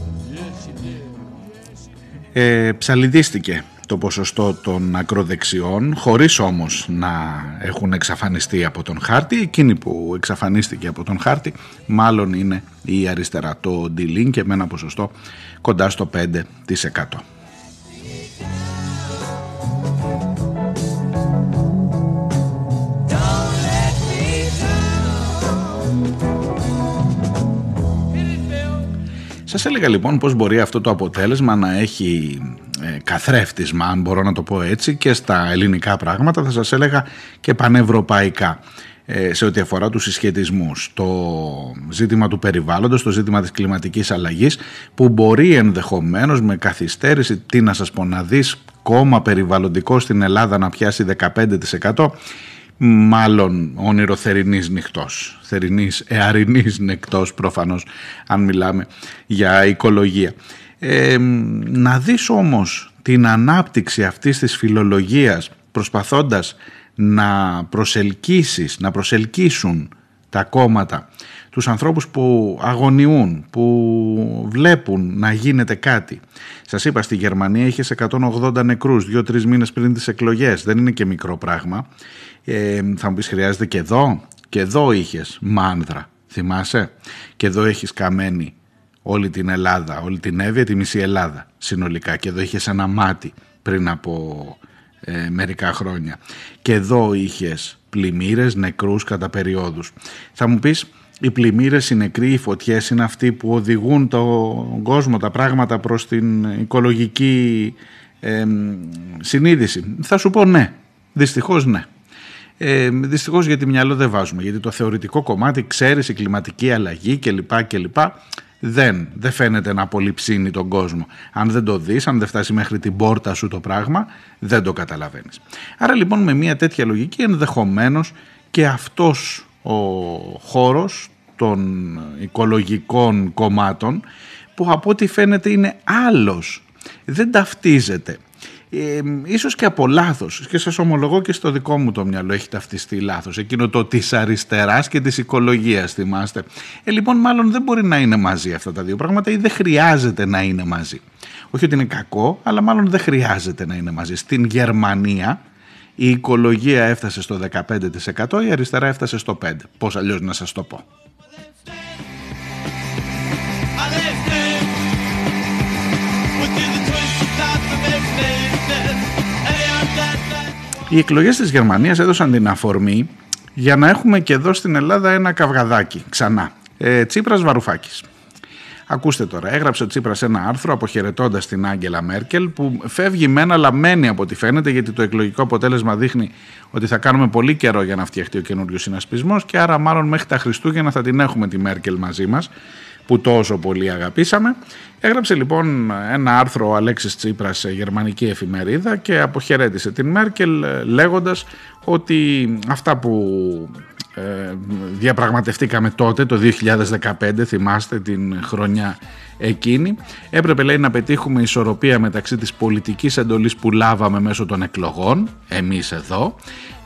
A: Ε, ψαλιδίστηκε το ποσοστό των ακροδεξιών χωρίς όμως να έχουν εξαφανιστεί από τον χάρτη εκείνη που εξαφανίστηκε από τον χάρτη μάλλον είναι η αριστερά το D-Link και με ένα ποσοστό κοντά στο 5% Σας έλεγα λοιπόν πως μπορεί αυτό το αποτέλεσμα να έχει ε, καθρέφτισμα, αν μπορώ να το πω έτσι, και στα ελληνικά πράγματα, θα σας έλεγα και πανευρωπαϊκά ε, σε ό,τι αφορά τους συσχετισμούς. Το ζήτημα του περιβάλλοντος, το ζήτημα της κλιματικής αλλαγής, που μπορεί ενδεχομένως με καθυστέρηση, τι να σας πω, να δεις κόμμα περιβαλλοντικό στην Ελλάδα να πιάσει 15%, μάλλον όνειρο θερινής νυχτός, θερινής εαρινής νυχτός προφανώς αν μιλάμε για οικολογία. Ε, να δεις όμως την ανάπτυξη αυτής της φιλολογίας προσπαθώντας να προσελκύσεις, να προσελκύσουν τα κόμματα τους ανθρώπους που αγωνιούν, που βλέπουν να γίνεται κάτι. Σας είπα, στη Γερμανία είχες 180 νεκρούς δύο-τρεις μήνες πριν τις εκλογές. Δεν είναι και μικρό πράγμα. Ε, θα μου πεις χρειάζεται και εδώ; Και εδώ είχες μάνδρα, θυμάσαι; Και εδώ έχεις καμένη όλη την Ελλάδα, όλη την Εύβοια, τη μισή Ελλάδα συνολικά. Και εδώ είχες ένα μάτι πριν από ε, μερικά χρόνια. Και εδώ είχες πλημμύρες, νεκρούς κατά περιόδους. Θα μου πεις, οι πλημμύρες, οι νεκροί, οι φωτιές είναι αυτοί που οδηγούν τον κόσμο, τα πράγματα προς την οικολογική ε, συνείδηση. Θα σου πω ναι, δυστυχώς ναι. Ε, Δυστυχώς γιατί μυαλό δεν βάζουμε. Γιατί το θεωρητικό κομμάτι, ξέρεις η κλιματική αλλαγή κλπ. κλπ δεν, δεν φαίνεται να πολυψύνει τον κόσμο. Αν δεν το δεις, αν δεν φτάσει μέχρι την πόρτα σου το πράγμα, δεν το καταλαβαίνεις. Άρα λοιπόν με μια τέτοια λογική ενδεχομένως και αυτός ο χώρος των οικολογικών κομμάτων που από ό,τι φαίνεται είναι άλλος, δεν ταυτίζεται. Ε, ίσως και από λάθος. και σας ομολογώ και στο δικό μου το μυαλό έχει ταυτιστεί λάθος. Εκείνο το της αριστεράς και της οικολογίας θυμάστε. Ε, λοιπόν μάλλον δεν μπορεί να είναι μαζί αυτά τα δύο πράγματα ή δεν χρειάζεται να είναι μαζί. Όχι ότι είναι κακό αλλά μάλλον δεν χρειάζεται να είναι μαζί. Στην Γερμανία η οικολογία έφτασε στο 15% η αριστερά έφτασε στο 5% πώς αλλιώς να σας το πω Οι εκλογές της Γερμανίας έδωσαν την αφορμή για να έχουμε και εδώ στην Ελλάδα ένα καυγαδάκι ξανά. Ε, Τσίπρας Βαρουφάκης. Ακούστε τώρα, έγραψε ο Τσίπρας ένα άρθρο αποχαιρετώντας την Άγγελα Μέρκελ που φεύγει με ένα λαμένη από ό,τι φαίνεται γιατί το εκλογικό αποτέλεσμα δείχνει ότι θα κάνουμε πολύ καιρό για να φτιαχτεί ο καινούριο συνασπισμός και άρα μάλλον μέχρι τα Χριστούγεννα θα την έχουμε τη Μέρκελ μαζί μας που τόσο πολύ αγαπήσαμε. Έγραψε λοιπόν ένα άρθρο ο Αλέξης Τσίπρας σε γερμανική εφημερίδα και αποχαιρέτησε την Μέρκελ ε, λέγοντας ότι αυτά που ε, διαπραγματευτήκαμε τότε το 2015 θυμάστε την χρονιά εκείνη έπρεπε λέει να πετύχουμε ισορροπία μεταξύ της πολιτικής εντολής που λάβαμε μέσω των εκλογών εμείς εδώ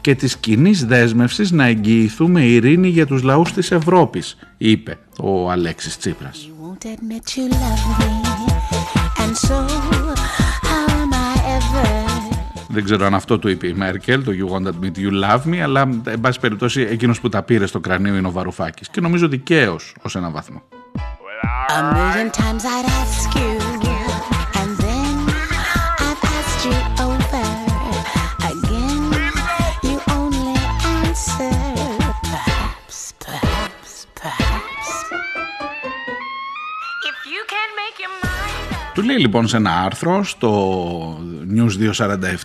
A: και της κοινής δέσμευσης να εγγυηθούμε ειρήνη για τους λαούς της Ευρώπης, είπε ο Αλέξης Τσίπρας. Δεν ξέρω αν αυτό το είπε η Μέρκελ, το You won't admit you love me, αλλά εν πάση περιπτώσει εκείνος που τα πήρε στο κρανίο είναι ο Βαρουφάκης και νομίζω δικαίως ως ένα βαθμό. Του λέει λοιπόν σε ένα άρθρο στο News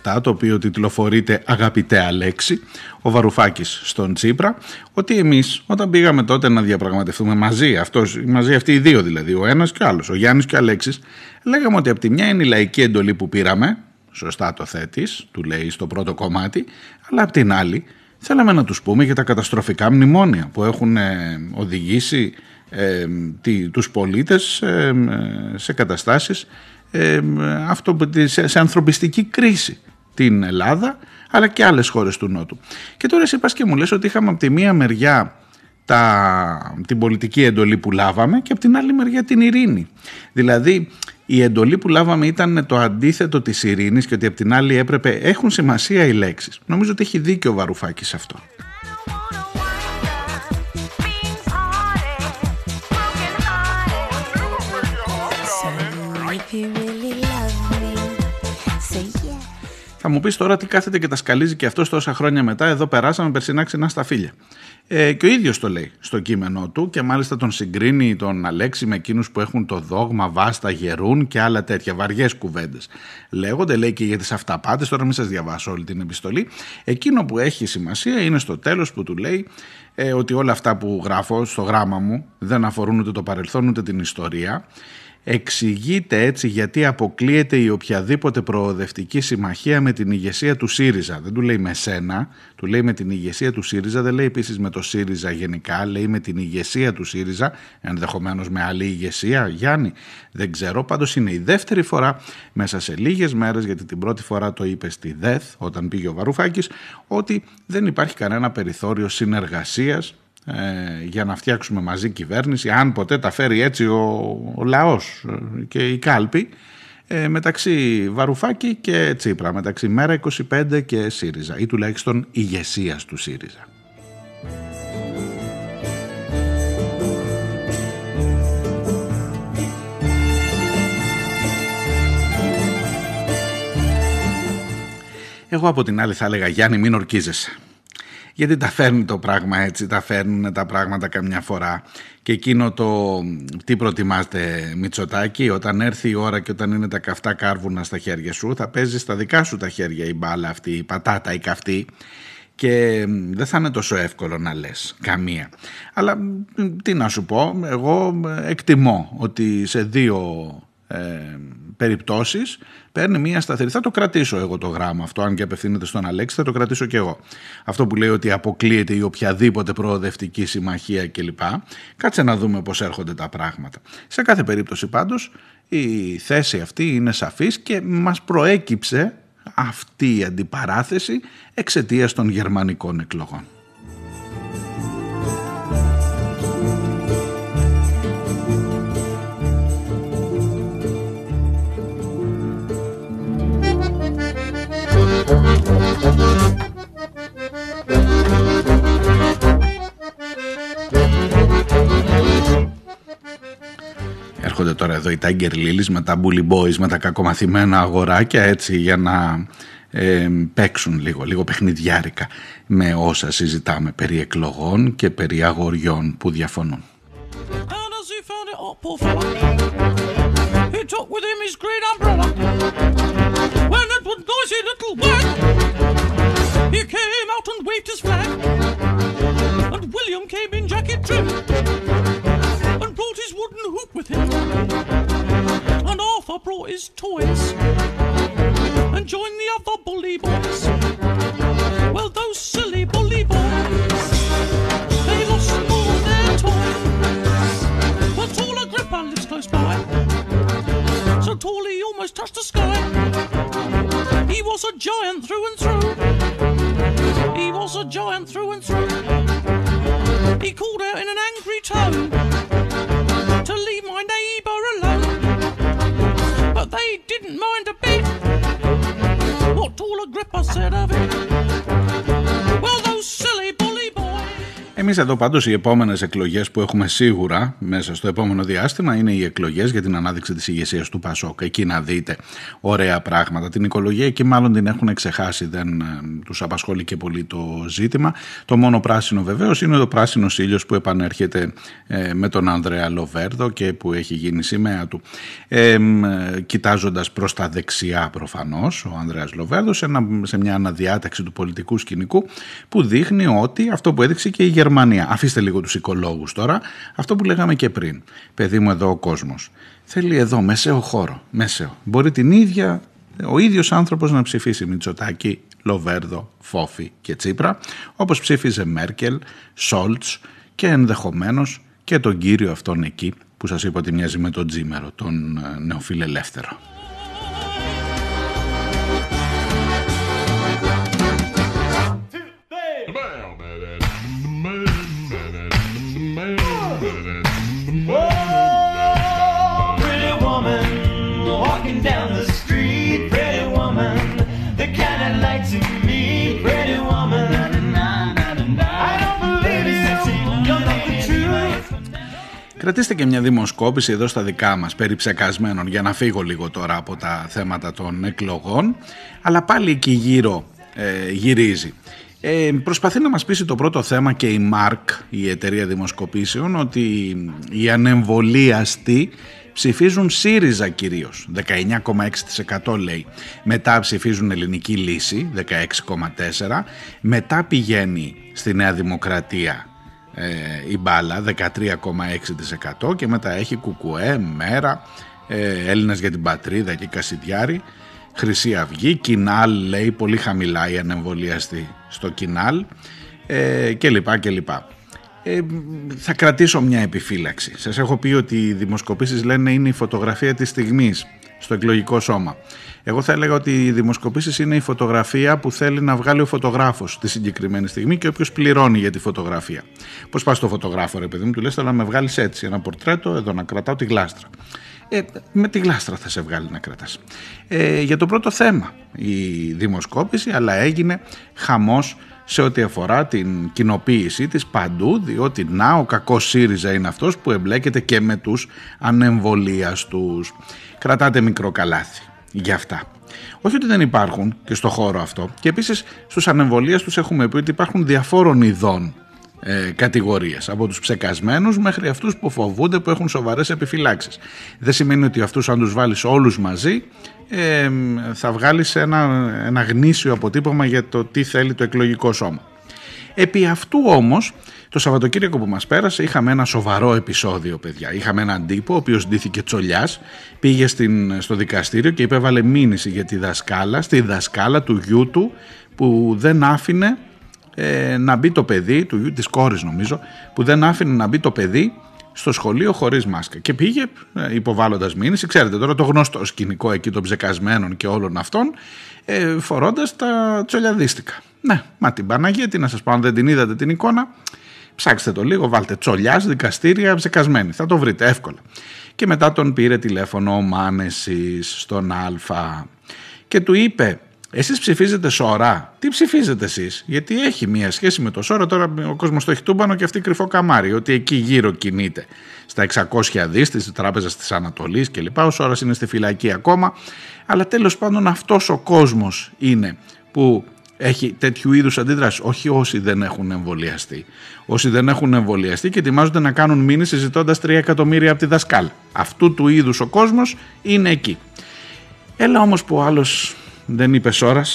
A: 247 το οποίο τιτλοφορείται «Αγαπητέ Αλέξη» ο Βαρουφάκης στον Τσίπρα ότι εμείς όταν πήγαμε τότε να διαπραγματευτούμε μαζί, αυτός, μαζί αυτοί οι δύο δηλαδή, ο ένας και ο άλλος, ο Γιάννης και ο Αλέξης λέγαμε ότι από τη μια είναι η λαϊκή εντολή που πήραμε, σωστά το θέτεις, του λέει στο πρώτο κομμάτι, αλλά από την άλλη θέλαμε να τους πούμε για τα καταστροφικά μνημόνια που έχουν ε, οδηγήσει ε, τι, τους πολίτες ε, σε καταστάσεις ε, αυτό, σε, σε ανθρωπιστική κρίση την Ελλάδα αλλά και άλλες χώρες του Νότου. Και τώρα εσύ πας και μου λες ότι είχαμε από τη μία μεριά τα, την πολιτική εντολή που λάβαμε και από την άλλη μεριά την ειρήνη. Δηλαδή η εντολή που λάβαμε ήταν το αντίθετο της ειρήνης και ότι από την άλλη έπρεπε έχουν σημασία οι λέξεις. Νομίζω ότι έχει δίκιο ο Βαρουφάκης αυτό. Θα μου πεις τώρα τι κάθεται και τα σκαλίζει και αυτός τόσα χρόνια μετά. Εδώ περάσαμε περσινά ξινά στα φίλια. Ε, και ο ίδιος το λέει στο κείμενό του και μάλιστα τον συγκρίνει τον Αλέξη με εκείνους που έχουν το δόγμα, βάστα, γερούν και άλλα τέτοια βαριές κουβέντες. Λέγονται, λέει και για τις αυταπάτες. Τώρα μην σας διαβάσω όλη την επιστολή. Εκείνο που έχει σημασία είναι στο τέλος που του λέει ε, ότι όλα αυτά που γράφω στο γράμμα μου δεν αφορούν ούτε το παρελθόν ούτε την ιστορία Εξηγείται έτσι γιατί αποκλείεται η οποιαδήποτε προοδευτική συμμαχία με την ηγεσία του ΣΥΡΙΖΑ. Δεν του λέει με σένα, του λέει με την ηγεσία του ΣΥΡΙΖΑ, δεν λέει επίσης με το ΣΥΡΙΖΑ γενικά, λέει με την ηγεσία του ΣΥΡΙΖΑ, ενδεχομένως με άλλη ηγεσία. Γιάννη, δεν ξέρω, πάντως είναι η δεύτερη φορά μέσα σε λίγες μέρες, γιατί την πρώτη φορά το είπε στη ΔΕΘ, όταν πήγε ο Βαρουφάκης, ότι δεν υπάρχει κανένα περιθώριο συνεργασίας ε, για να φτιάξουμε μαζί κυβέρνηση αν ποτέ τα φέρει έτσι ο, ο λαός ε, και η κάλπη ε, μεταξύ Βαρουφάκη και Τσίπρα μεταξύ Μέρα 25 και ΣΥΡΙΖΑ ή τουλάχιστον ηγεσία του ΣΥΡΙΖΑ Έχω Εγώ από την άλλη θα έλεγα Γιάννη μην ορκίζεσαι. Γιατί τα φέρνει το πράγμα έτσι, τα φέρνουν τα πράγματα καμιά φορά. Και εκείνο το τι προτιμάτε Μητσοτάκη, όταν έρθει η ώρα και όταν είναι τα καυτά κάρβουνα στα χέρια σου, θα παίζεις στα δικά σου τα χέρια η μπάλα αυτή, η πατάτα, η καυτή και δεν θα είναι τόσο εύκολο να λες καμία. Αλλά τι να σου πω, εγώ εκτιμώ ότι σε δύο ε, περιπτώσεις παίρνει μια σταθερή. Θα το κρατήσω εγώ το γράμμα αυτό, αν και απευθύνεται στον Αλέξη, θα το κρατήσω και εγώ. Αυτό που λέει ότι αποκλείεται η οποιαδήποτε προοδευτική συμμαχία κλπ. Κάτσε να δούμε πώς έρχονται τα πράγματα. Σε κάθε περίπτωση πάντως η θέση αυτή είναι σαφής και μας προέκυψε αυτή η αντιπαράθεση εξαιτίας των γερμανικών εκλογών. Έρχονται τώρα εδώ οι Tiger Lilies με τα Bully Boys, με τα κακομαθημένα αγοράκια έτσι για να ε, παίξουν λίγο, λίγο παιχνιδιάρικα με όσα συζητάμε περί εκλογών και περί αγοριών που διαφωνούν. William came in jacket trim and brought his wooden hoop with him. And Arthur brought his toys and joined the other bully boys. Well, those silly bully boys, they lost all their toys. But tall Agrippa lives close by, so tall he almost touched the sky. He was a giant through and through. He was a giant through and through. He called out in an angry tone to leave my neighbour alone. But they didn't mind a bit what tall Agrippa said of it. Εμείς εδώ πάντως οι επόμενες εκλογές που έχουμε σίγουρα μέσα στο επόμενο διάστημα είναι οι εκλογές για την ανάδειξη της ηγεσίας του Πασόκ. Εκεί να δείτε ωραία πράγματα. Την οικολογία εκεί μάλλον την έχουν ξεχάσει, δεν ε, τους απασχολεί και πολύ το ζήτημα. Το μόνο πράσινο βεβαίως είναι το πράσινος ήλιος που επανέρχεται ε, με τον Ανδρέα Λοβέρδο και που έχει γίνει σημαία του. Ε, ε, κοιτάζοντας προς τα δεξιά προφανώς ο Ανδρέας Λοβέρδος σε, ένα, σε μια αναδιάταξη του πολιτικού σκηνικού που δείχνει ότι αυτό που έδειξε και η Γερμανία Γερμανία. Αφήστε λίγο τους οικολόγους τώρα. Αυτό που λέγαμε και πριν. Παιδί μου εδώ ο κόσμος. Θέλει εδώ μεσαίο χώρο. Μεσαίο. Μπορεί την ίδια, ο ίδιος άνθρωπος να ψηφίσει Μητσοτάκη, Λοβέρδο, Φόφη και Τσίπρα. Όπως ψήφιζε Μέρκελ, Σόλτς και ενδεχομένως και τον κύριο αυτόν εκεί που σας είπα ότι μοιάζει με τον Τζίμερο, τον ε, νεοφιλελεύθερο. Κρατήστε και μια δημοσκόπηση εδώ στα δικά μας περί ψεκασμένων για να φύγω λίγο τώρα από τα θέματα των εκλογών αλλά πάλι εκεί γύρω ε, γυρίζει. Ε, προσπαθεί να μας πείσει το πρώτο θέμα και η ΜΑΡΚ, η εταιρεία δημοσκοπήσεων, ότι οι ανεμβολίαστοι ψηφίζουν ΣΥΡΙΖΑ κυρίως, 19,6% λέει. Μετά ψηφίζουν Ελληνική Λύση, 16,4%. Μετά πηγαίνει στη Νέα Δημοκρατία ε, η μπάλα 13,6% και μετά έχει Κουκουέ, Μέρα, ε, Έλληνας για την Πατρίδα και Κασιδιάρη, Χρυσή Αυγή, Κινάλ λέει πολύ χαμηλά η ανεμβολίαστη στο Κινάλ ε, και λοιπά και λοιπά. Ε, θα κρατήσω μια επιφύλαξη. Σας έχω πει ότι οι δημοσκοπήσεις λένε είναι η φωτογραφία της στιγμής στο εκλογικό σώμα. Εγώ θα έλεγα ότι οι δημοσκοπήσεις είναι η φωτογραφία που θέλει να βγάλει ο φωτογράφος τη συγκεκριμένη στιγμή και όποιος πληρώνει για τη φωτογραφία. Πώς πας στο φωτογράφο, ρε παιδί μου, του λες: Θέλω να με βγάλεις έτσι ένα πορτρέτο, εδώ να κρατάω τη γλάστρα. Ε, με τη γλάστρα θα σε βγάλει να κρατάς. Ε, για το πρώτο θέμα η δημοσκόπηση, αλλά έγινε χαμός σε ό,τι αφορά την κοινοποίησή της παντού, διότι να ο κακός ΣΥΡΙΖΑ είναι αυτός που εμπλέκεται και με τους ανεμβολίαστους. Κρατάτε μικρό καλάθι για αυτά. Όχι ότι δεν υπάρχουν και στο χώρο αυτό. Και επίσης στους ανεμβολίες τους έχουμε πει ότι υπάρχουν διαφόρων ειδών ε, κατηγορίες από τους ψεκασμένους μέχρι αυτούς που φοβούνται που έχουν σοβαρές επιφυλάξεις δεν σημαίνει ότι αυτούς αν τους βάλεις όλους μαζί ε, θα βγάλεις ένα, ένα γνήσιο αποτύπωμα για το τι θέλει το εκλογικό σώμα επί αυτού όμως το Σαββατοκύριακο που μας πέρασε είχαμε ένα σοβαρό επεισόδιο παιδιά είχαμε έναν τύπο ο οποίος ντύθηκε τσολιάς πήγε στην, στο δικαστήριο και υπέβαλε μήνυση για τη δασκάλα στη δασκάλα του γιού του που δεν άφηνε ε, να μπει το παιδί, του γιου της κόρης νομίζω, που δεν άφηνε να μπει το παιδί στο σχολείο χωρίς μάσκα. Και πήγε ε, υποβάλλοντας μήνυση. Ξέρετε τώρα το γνωστό σκηνικό εκεί των ψεκασμένων και όλων αυτών, ε, φορώντας τα τσολιαδίστικα. Ναι, μα την Παναγία, τι να σας πω, αν δεν την είδατε την εικόνα, ψάξτε το λίγο, βάλτε τσολιά, δικαστήρια, ψεκασμένοι. Θα το βρείτε εύκολα. Και μετά τον πήρε τηλέφωνο ο Μάνεσης στον Α και του είπε εσείς ψηφίζετε σωρά. Τι ψηφίζετε εσείς; Γιατί έχει μία σχέση με το σώρο. Τώρα ο κόσμος το έχει τούμπανο και αυτή κρυφό καμάρι. Ότι εκεί γύρω κινείται. Στα 600 δις της τράπεζας της Ανατολής κλπ. Ο σώρας είναι στη φυλακή ακόμα. Αλλά τέλος πάντων αυτός ο κόσμος είναι που έχει τέτοιου είδους αντίδραση. Όχι όσοι δεν έχουν εμβολιαστεί. Όσοι δεν έχουν εμβολιαστεί και ετοιμάζονται να κάνουν μήνυση ζητώντα 3 εκατομμύρια από τη δασκάλα. Αυτού του είδους ο κόσμος είναι εκεί. Έλα όμως που ο άλλος δεν είπε ώρα.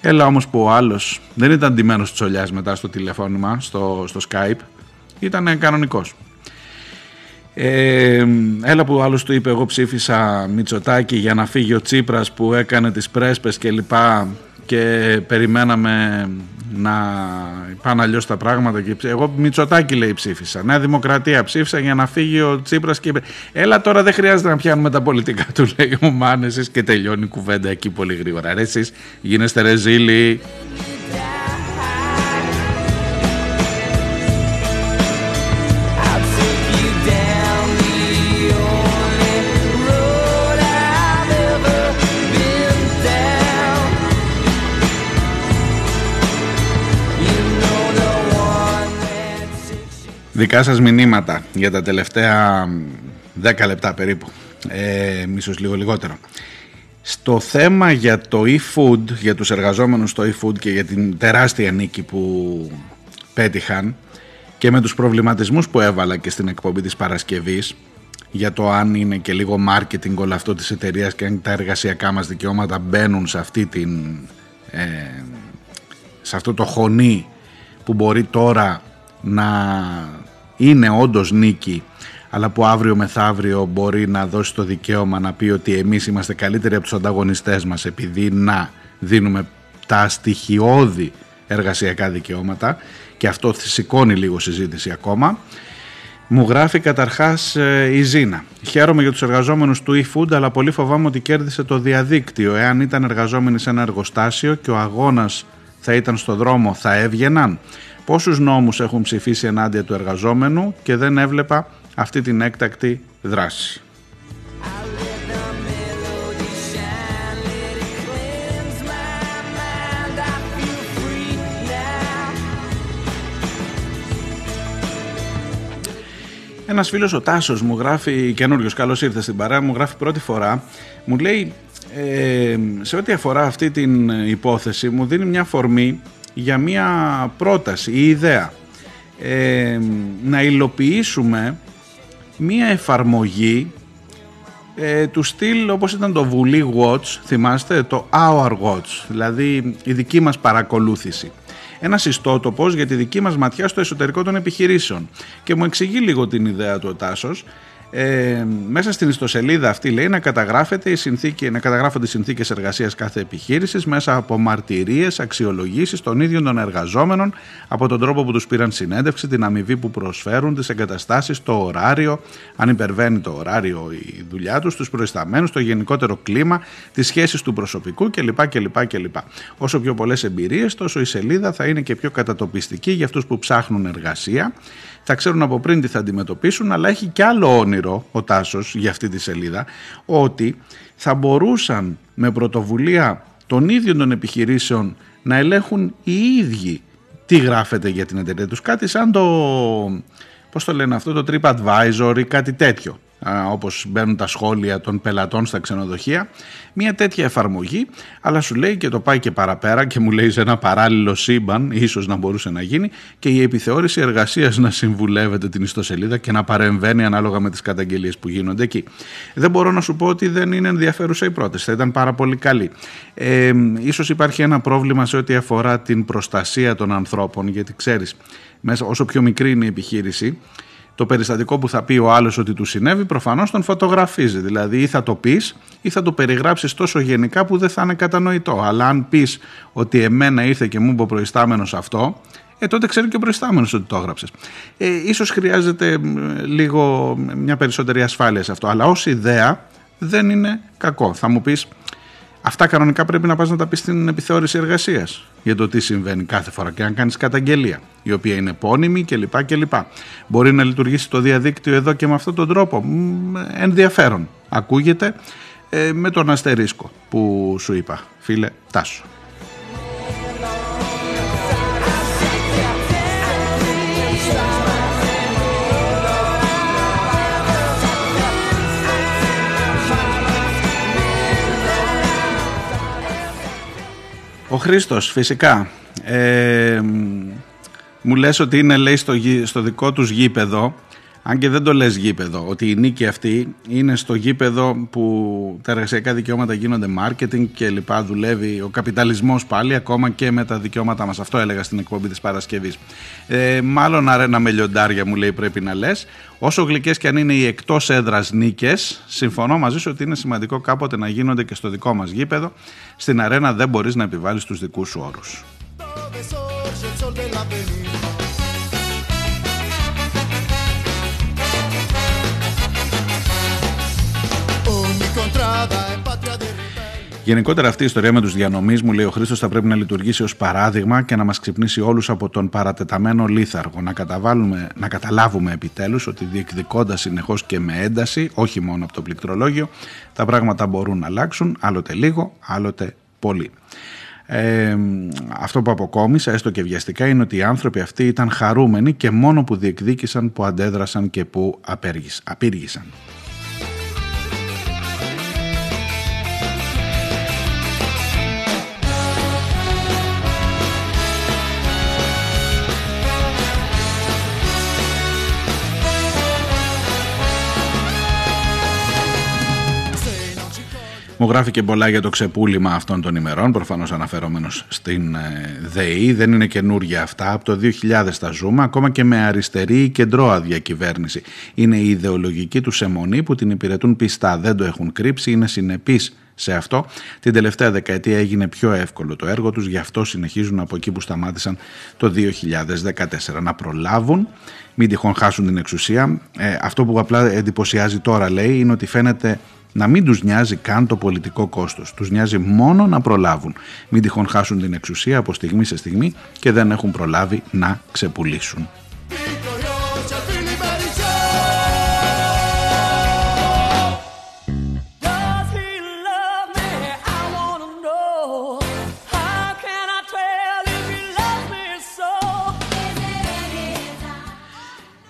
A: Έλα όμως που ο άλλος δεν ήταν ντυμένος τσολιάς μετά στο τηλεφώνημα, στο, στο Skype, ήταν κανονικός. Ε, έλα που ο άλλος του είπε εγώ ψήφισα Μητσοτάκη για να φύγει ο Τσίπρας που έκανε τις πρέσπες και λοιπά και περιμέναμε να πάνε αλλιώς τα πράγματα. Και εγώ Μητσοτάκη λέει ψήφισα. Νέα Δημοκρατία ψήφισα για να φύγει ο Τσίπρας και είπε Έλα τώρα δεν χρειάζεται να πιάνουμε τα πολιτικά του λέει ο Μάνεσης και τελειώνει η κουβέντα εκεί πολύ γρήγορα. Ρε εσείς γίνεστε ρεζίλοι. Δικά σας μηνύματα για τα τελευταία 10 λεπτά περίπου, ε, μίσος λίγο λιγότερο. Στο θέμα για το e-food, για τους εργαζόμενους στο e-food και για την τεράστια νίκη που πέτυχαν και με τους προβληματισμούς που έβαλα και στην εκπομπή της Παρασκευής για το αν είναι και λίγο marketing όλο αυτό της εταιρείας και αν τα εργασιακά μας δικαιώματα μπαίνουν σε αυτή την ε, σε αυτό το χωνί που μπορεί τώρα να είναι όντως νίκη αλλά που αύριο μεθαύριο μπορεί να δώσει το δικαίωμα να πει ότι εμείς είμαστε καλύτεροι από τους ανταγωνιστές μας επειδή να δίνουμε τα στοιχειώδη εργασιακά δικαιώματα και αυτό σηκώνει λίγο συζήτηση ακόμα. Μου γράφει καταρχάς ε, η Ζήνα. Χαίρομαι για τους εργαζόμενους του eFood αλλά πολύ φοβάμαι ότι κέρδισε το διαδίκτυο. Εάν ήταν εργαζόμενοι σε ένα εργοστάσιο και ο αγώνας θα ήταν στο δρόμο θα έβγαιναν πόσους νόμους έχουν ψηφίσει ενάντια του εργαζόμενου και δεν έβλεπα αυτή την έκτακτη δράση; Ένας φίλος ο Τάσος μου γράφει, καινούριο, καλώς ήρθες στην παρέα, μου γράφει πρώτη φορά. Μου λέει, ε, σε ό,τι αφορά αυτή την υπόθεση, μου δίνει μια φορμή για μια πρόταση ή ιδέα ε, να υλοποιήσουμε μια εφαρμογή ε, του στυλ όπως ήταν το Βουλή Watch, θυμάστε, το Our Watch, δηλαδή η δική μας παρακολούθηση. Ένα ιστότοπος για τη δική μας ματιά στο εσωτερικό των επιχειρήσεων. Και μου εξηγεί λίγο την ιδέα του ο Τάσος ε, μέσα στην ιστοσελίδα αυτή λέει να, καταγράφεται η συνθήκη, να καταγράφονται οι συνθήκες εργασίας κάθε επιχείρησης μέσα από μαρτυρίες, αξιολογήσεις των ίδιων των εργαζόμενων από τον τρόπο που τους πήραν συνέντευξη, την αμοιβή που προσφέρουν, τις εγκαταστάσεις, το ωράριο, αν υπερβαίνει το ωράριο η δουλειά τους, τους προϊσταμένους, το γενικότερο κλίμα, τις σχέσεις του προσωπικού κλπ. κλπ, κλπ. Όσο πιο πολλές εμπειρίες, τόσο η σελίδα θα είναι και πιο κατατοπιστική για αυτούς που ψάχνουν εργασία θα ξέρουν από πριν τι θα αντιμετωπίσουν, αλλά έχει και άλλο όνειρο ο Τάσος για αυτή τη σελίδα, ότι θα μπορούσαν με πρωτοβουλία των ίδιων των επιχειρήσεων να ελέγχουν οι ίδιοι τι γράφεται για την εταιρεία τους. Κάτι σαν το, πώς το λένε αυτό, το TripAdvisor ή κάτι τέτοιο. Όπως μπαίνουν τα σχόλια των πελατών στα ξενοδοχεία. Μια τέτοια εφαρμογή, αλλά σου λέει και το πάει και παραπέρα και μου λέει σε ένα παράλληλο σύμπαν, ίσως να μπορούσε να γίνει, και η επιθεώρηση εργασίας να συμβουλεύεται την ιστοσελίδα και να παρεμβαίνει ανάλογα με τις καταγγελίες που γίνονται εκεί. Δεν μπορώ να σου πω ότι δεν είναι ενδιαφέρουσα η πρόταση, θα ήταν πάρα πολύ καλή. Ε, ίσως υπάρχει ένα πρόβλημα σε ό,τι αφορά την προστασία των ανθρώπων, γιατί ξέρεις, μέσα, όσο πιο μικρή είναι η επιχείρηση, το περιστατικό που θα πει ο άλλος ότι του συνέβη, προφανώς τον φωτογραφίζει. Δηλαδή, ή θα το πεις ή θα το περιγράψεις τόσο γενικά που δεν θα είναι κατανοητό. Αλλά αν πεις ότι εμένα ήρθε και μου είπε ο προϊστάμενος αυτό, ε, τότε ξέρει και ο προϊστάμενος ότι το έγραψες. Ε, ίσως χρειάζεται λίγο μια περισσότερη ασφάλεια σε αυτό. Αλλά ως ιδέα δεν είναι κακό. Θα μου πεις, Αυτά κανονικά πρέπει να πας να τα πεις στην επιθεώρηση εργασίας για το τι συμβαίνει κάθε φορά και αν κάνεις καταγγελία η οποία είναι επώνυμη κλπ. κλπ. Μπορεί να λειτουργήσει το διαδίκτυο εδώ και με αυτόν τον τρόπο. Ενδιαφέρον. Ακούγεται ε, με τον αστερίσκο που σου είπα φίλε Τάσο. Ο Χρήστος φυσικά. Ε, μου λες ότι είναι λέει στο, στο δικό τους γήπεδο αν και δεν το λες γήπεδο, ότι η νίκη αυτή είναι στο γήπεδο που τα εργασιακά δικαιώματα γίνονται marketing και λοιπά, δουλεύει ο καπιταλισμός πάλι ακόμα και με τα δικαιώματά μας. Αυτό έλεγα στην εκπομπή της Παρασκευής. Ε, μάλλον αρένα με λιοντάρια μου λέει πρέπει να λες. Όσο γλυκές και αν είναι οι εκτός έδρας νίκες, συμφωνώ μαζί σου ότι είναι σημαντικό κάποτε να γίνονται και στο δικό μας γήπεδο. Στην αρένα δεν μπορείς να επιβάλλεις τους δικούς σου όρους. Γενικότερα αυτή η ιστορία με τους διανομής μου, λέει ο Χρήστος, θα πρέπει να λειτουργήσει ως παράδειγμα και να μας ξυπνήσει όλους από τον παρατεταμένο λίθαργο. Να, να καταλάβουμε επιτέλους ότι διεκδικώντας συνεχώς και με ένταση, όχι μόνο από το πληκτρολόγιο, τα πράγματα μπορούν να αλλάξουν, άλλοτε λίγο, άλλοτε πολύ. Ε, αυτό που αποκόμισα, έστω και βιαστικά, είναι ότι οι άνθρωποι αυτοί ήταν χαρούμενοι και μόνο που διεκδίκησαν, που αντέδρασαν και που απήργησαν. Μου γράφει και πολλά για το ξεπούλημα αυτών των ημερών, προφανώς αναφερόμενος στην ε, ΔΕΗ. Δεν είναι καινούργια αυτά. Από το 2000 τα ζούμε, ακόμα και με αριστερή ή κεντρώα κυβέρνηση. Είναι η ιδεολογική του αιμονή που την υπηρετούν πιστά. Δεν το έχουν κρύψει, είναι συνεπείς σε αυτό. Την τελευταία δεκαετία έγινε πιο εύκολο το έργο τους, γι' αυτό συνεχίζουν από εκεί που σταμάτησαν το 2014. Να προλάβουν, μην τυχόν χάσουν την εξουσία. Ε, αυτό που απλά εντυπωσιάζει τώρα λέει είναι ότι φαίνεται να μην τους νοιάζει καν το πολιτικό κόστος. Τους νοιάζει μόνο να προλάβουν. Μην τυχόν χάσουν την εξουσία από στιγμή σε στιγμή και δεν έχουν προλάβει να ξεπουλήσουν.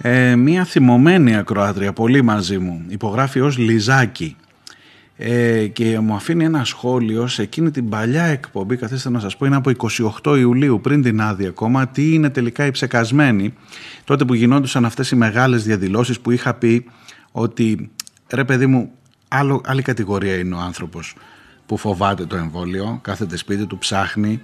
A: Ε, μία θυμωμένη ακροάτρια, πολύ μαζί μου, υπογράφει ως Λιζάκη ε, και μου αφήνει ένα σχόλιο σε εκείνη την παλιά εκπομπή, καθίστε να σας πω, είναι από 28 Ιουλίου πριν την άδεια ακόμα, τι είναι τελικά οι ψεκασμένοι, τότε που γινόντουσαν αυτές οι μεγάλες διαδηλώσεις που είχα πει ότι ρε παιδί μου, άλλο, άλλη κατηγορία είναι ο άνθρωπος που φοβάται το εμβόλιο, κάθεται σπίτι του, ψάχνει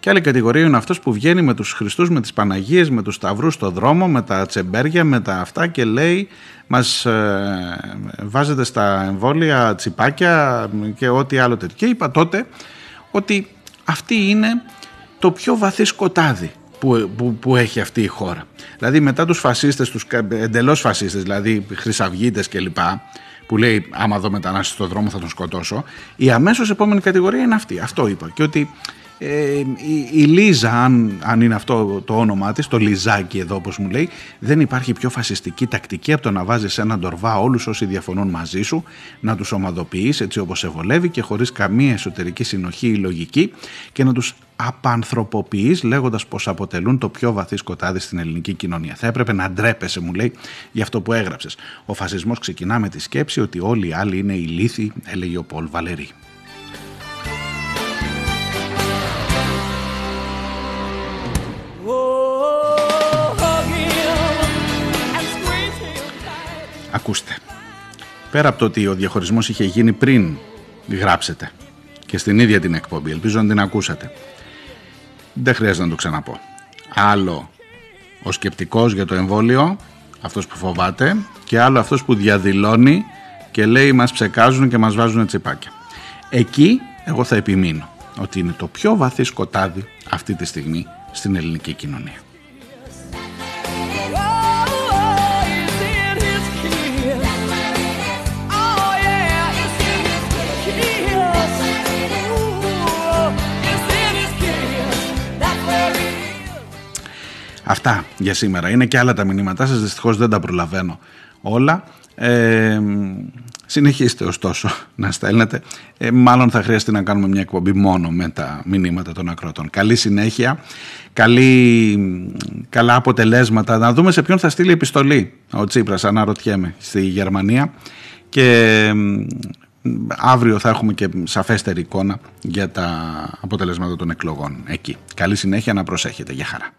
A: και άλλη κατηγορία είναι αυτός που βγαίνει με τους Χριστούς, με τις Παναγίες, με τους Σταυρούς στο δρόμο, με τα τσεμπέρια, με τα αυτά και λέει μας ε, βάζετε στα εμβόλια τσιπάκια και ό,τι άλλο τέτοιο. Και είπα τότε ότι αυτή είναι το πιο βαθύ σκοτάδι που, που, που, έχει αυτή η χώρα. Δηλαδή μετά τους φασίστες, τους εντελώς φασίστες, δηλαδή χρυσαυγίτες κλπ που λέει άμα δω μετανάστη στο δρόμο θα τον σκοτώσω η αμέσως επόμενη κατηγορία είναι αυτή αυτό είπα και ότι ε, η, η, Λίζα, αν, αν είναι αυτό το όνομά της, το Λιζάκι εδώ όπως μου λέει, δεν υπάρχει πιο φασιστική τακτική από το να βάζεις έναν ντορβά όλους όσοι διαφωνούν μαζί σου, να τους ομαδοποιείς έτσι όπως σε βολεύει και χωρίς καμία εσωτερική συνοχή ή λογική και να τους απανθρωποποιείς λέγοντας πως αποτελούν το πιο βαθύ σκοτάδι στην ελληνική κοινωνία. Θα έπρεπε να ντρέπεσαι μου λέει για αυτό που έγραψες. Ο φασισμός ξεκινά με τη σκέψη ότι όλοι οι άλλοι είναι ηλίθιοι έλεγε ο Πολ Βαλερή. Ακούστε. Πέρα από το ότι ο διαχωρισμός είχε γίνει πριν γράψετε και στην ίδια την εκπομπή, ελπίζω να την ακούσατε. Δεν χρειάζεται να το ξαναπώ. Άλλο ο σκεπτικός για το εμβόλιο, αυτός που φοβάται, και άλλο αυτός που διαδηλώνει και λέει μας ψεκάζουν και μας βάζουν τσιπάκια. Εκεί εγώ θα επιμείνω ότι είναι το πιο βαθύ σκοτάδι αυτή τη στιγμή στην ελληνική κοινωνία. Αυτά για σήμερα. Είναι και άλλα τα μηνύματά σας, δυστυχώς δεν τα προλαβαίνω όλα. Ε, συνεχίστε ωστόσο να στέλνετε. Ε, μάλλον θα χρειαστεί να κάνουμε μια εκπομπή μόνο με τα μηνύματα των ακροτών. Καλή συνέχεια, καλή, καλά αποτελέσματα. Να δούμε σε ποιον θα στείλει επιστολή ο Τσίπρας, αναρωτιέμαι, στη Γερμανία. Και αύριο θα έχουμε και σαφέστερη εικόνα για τα αποτελέσματα των εκλογών εκεί. Καλή συνέχεια να προσέχετε. Γεια χαρά.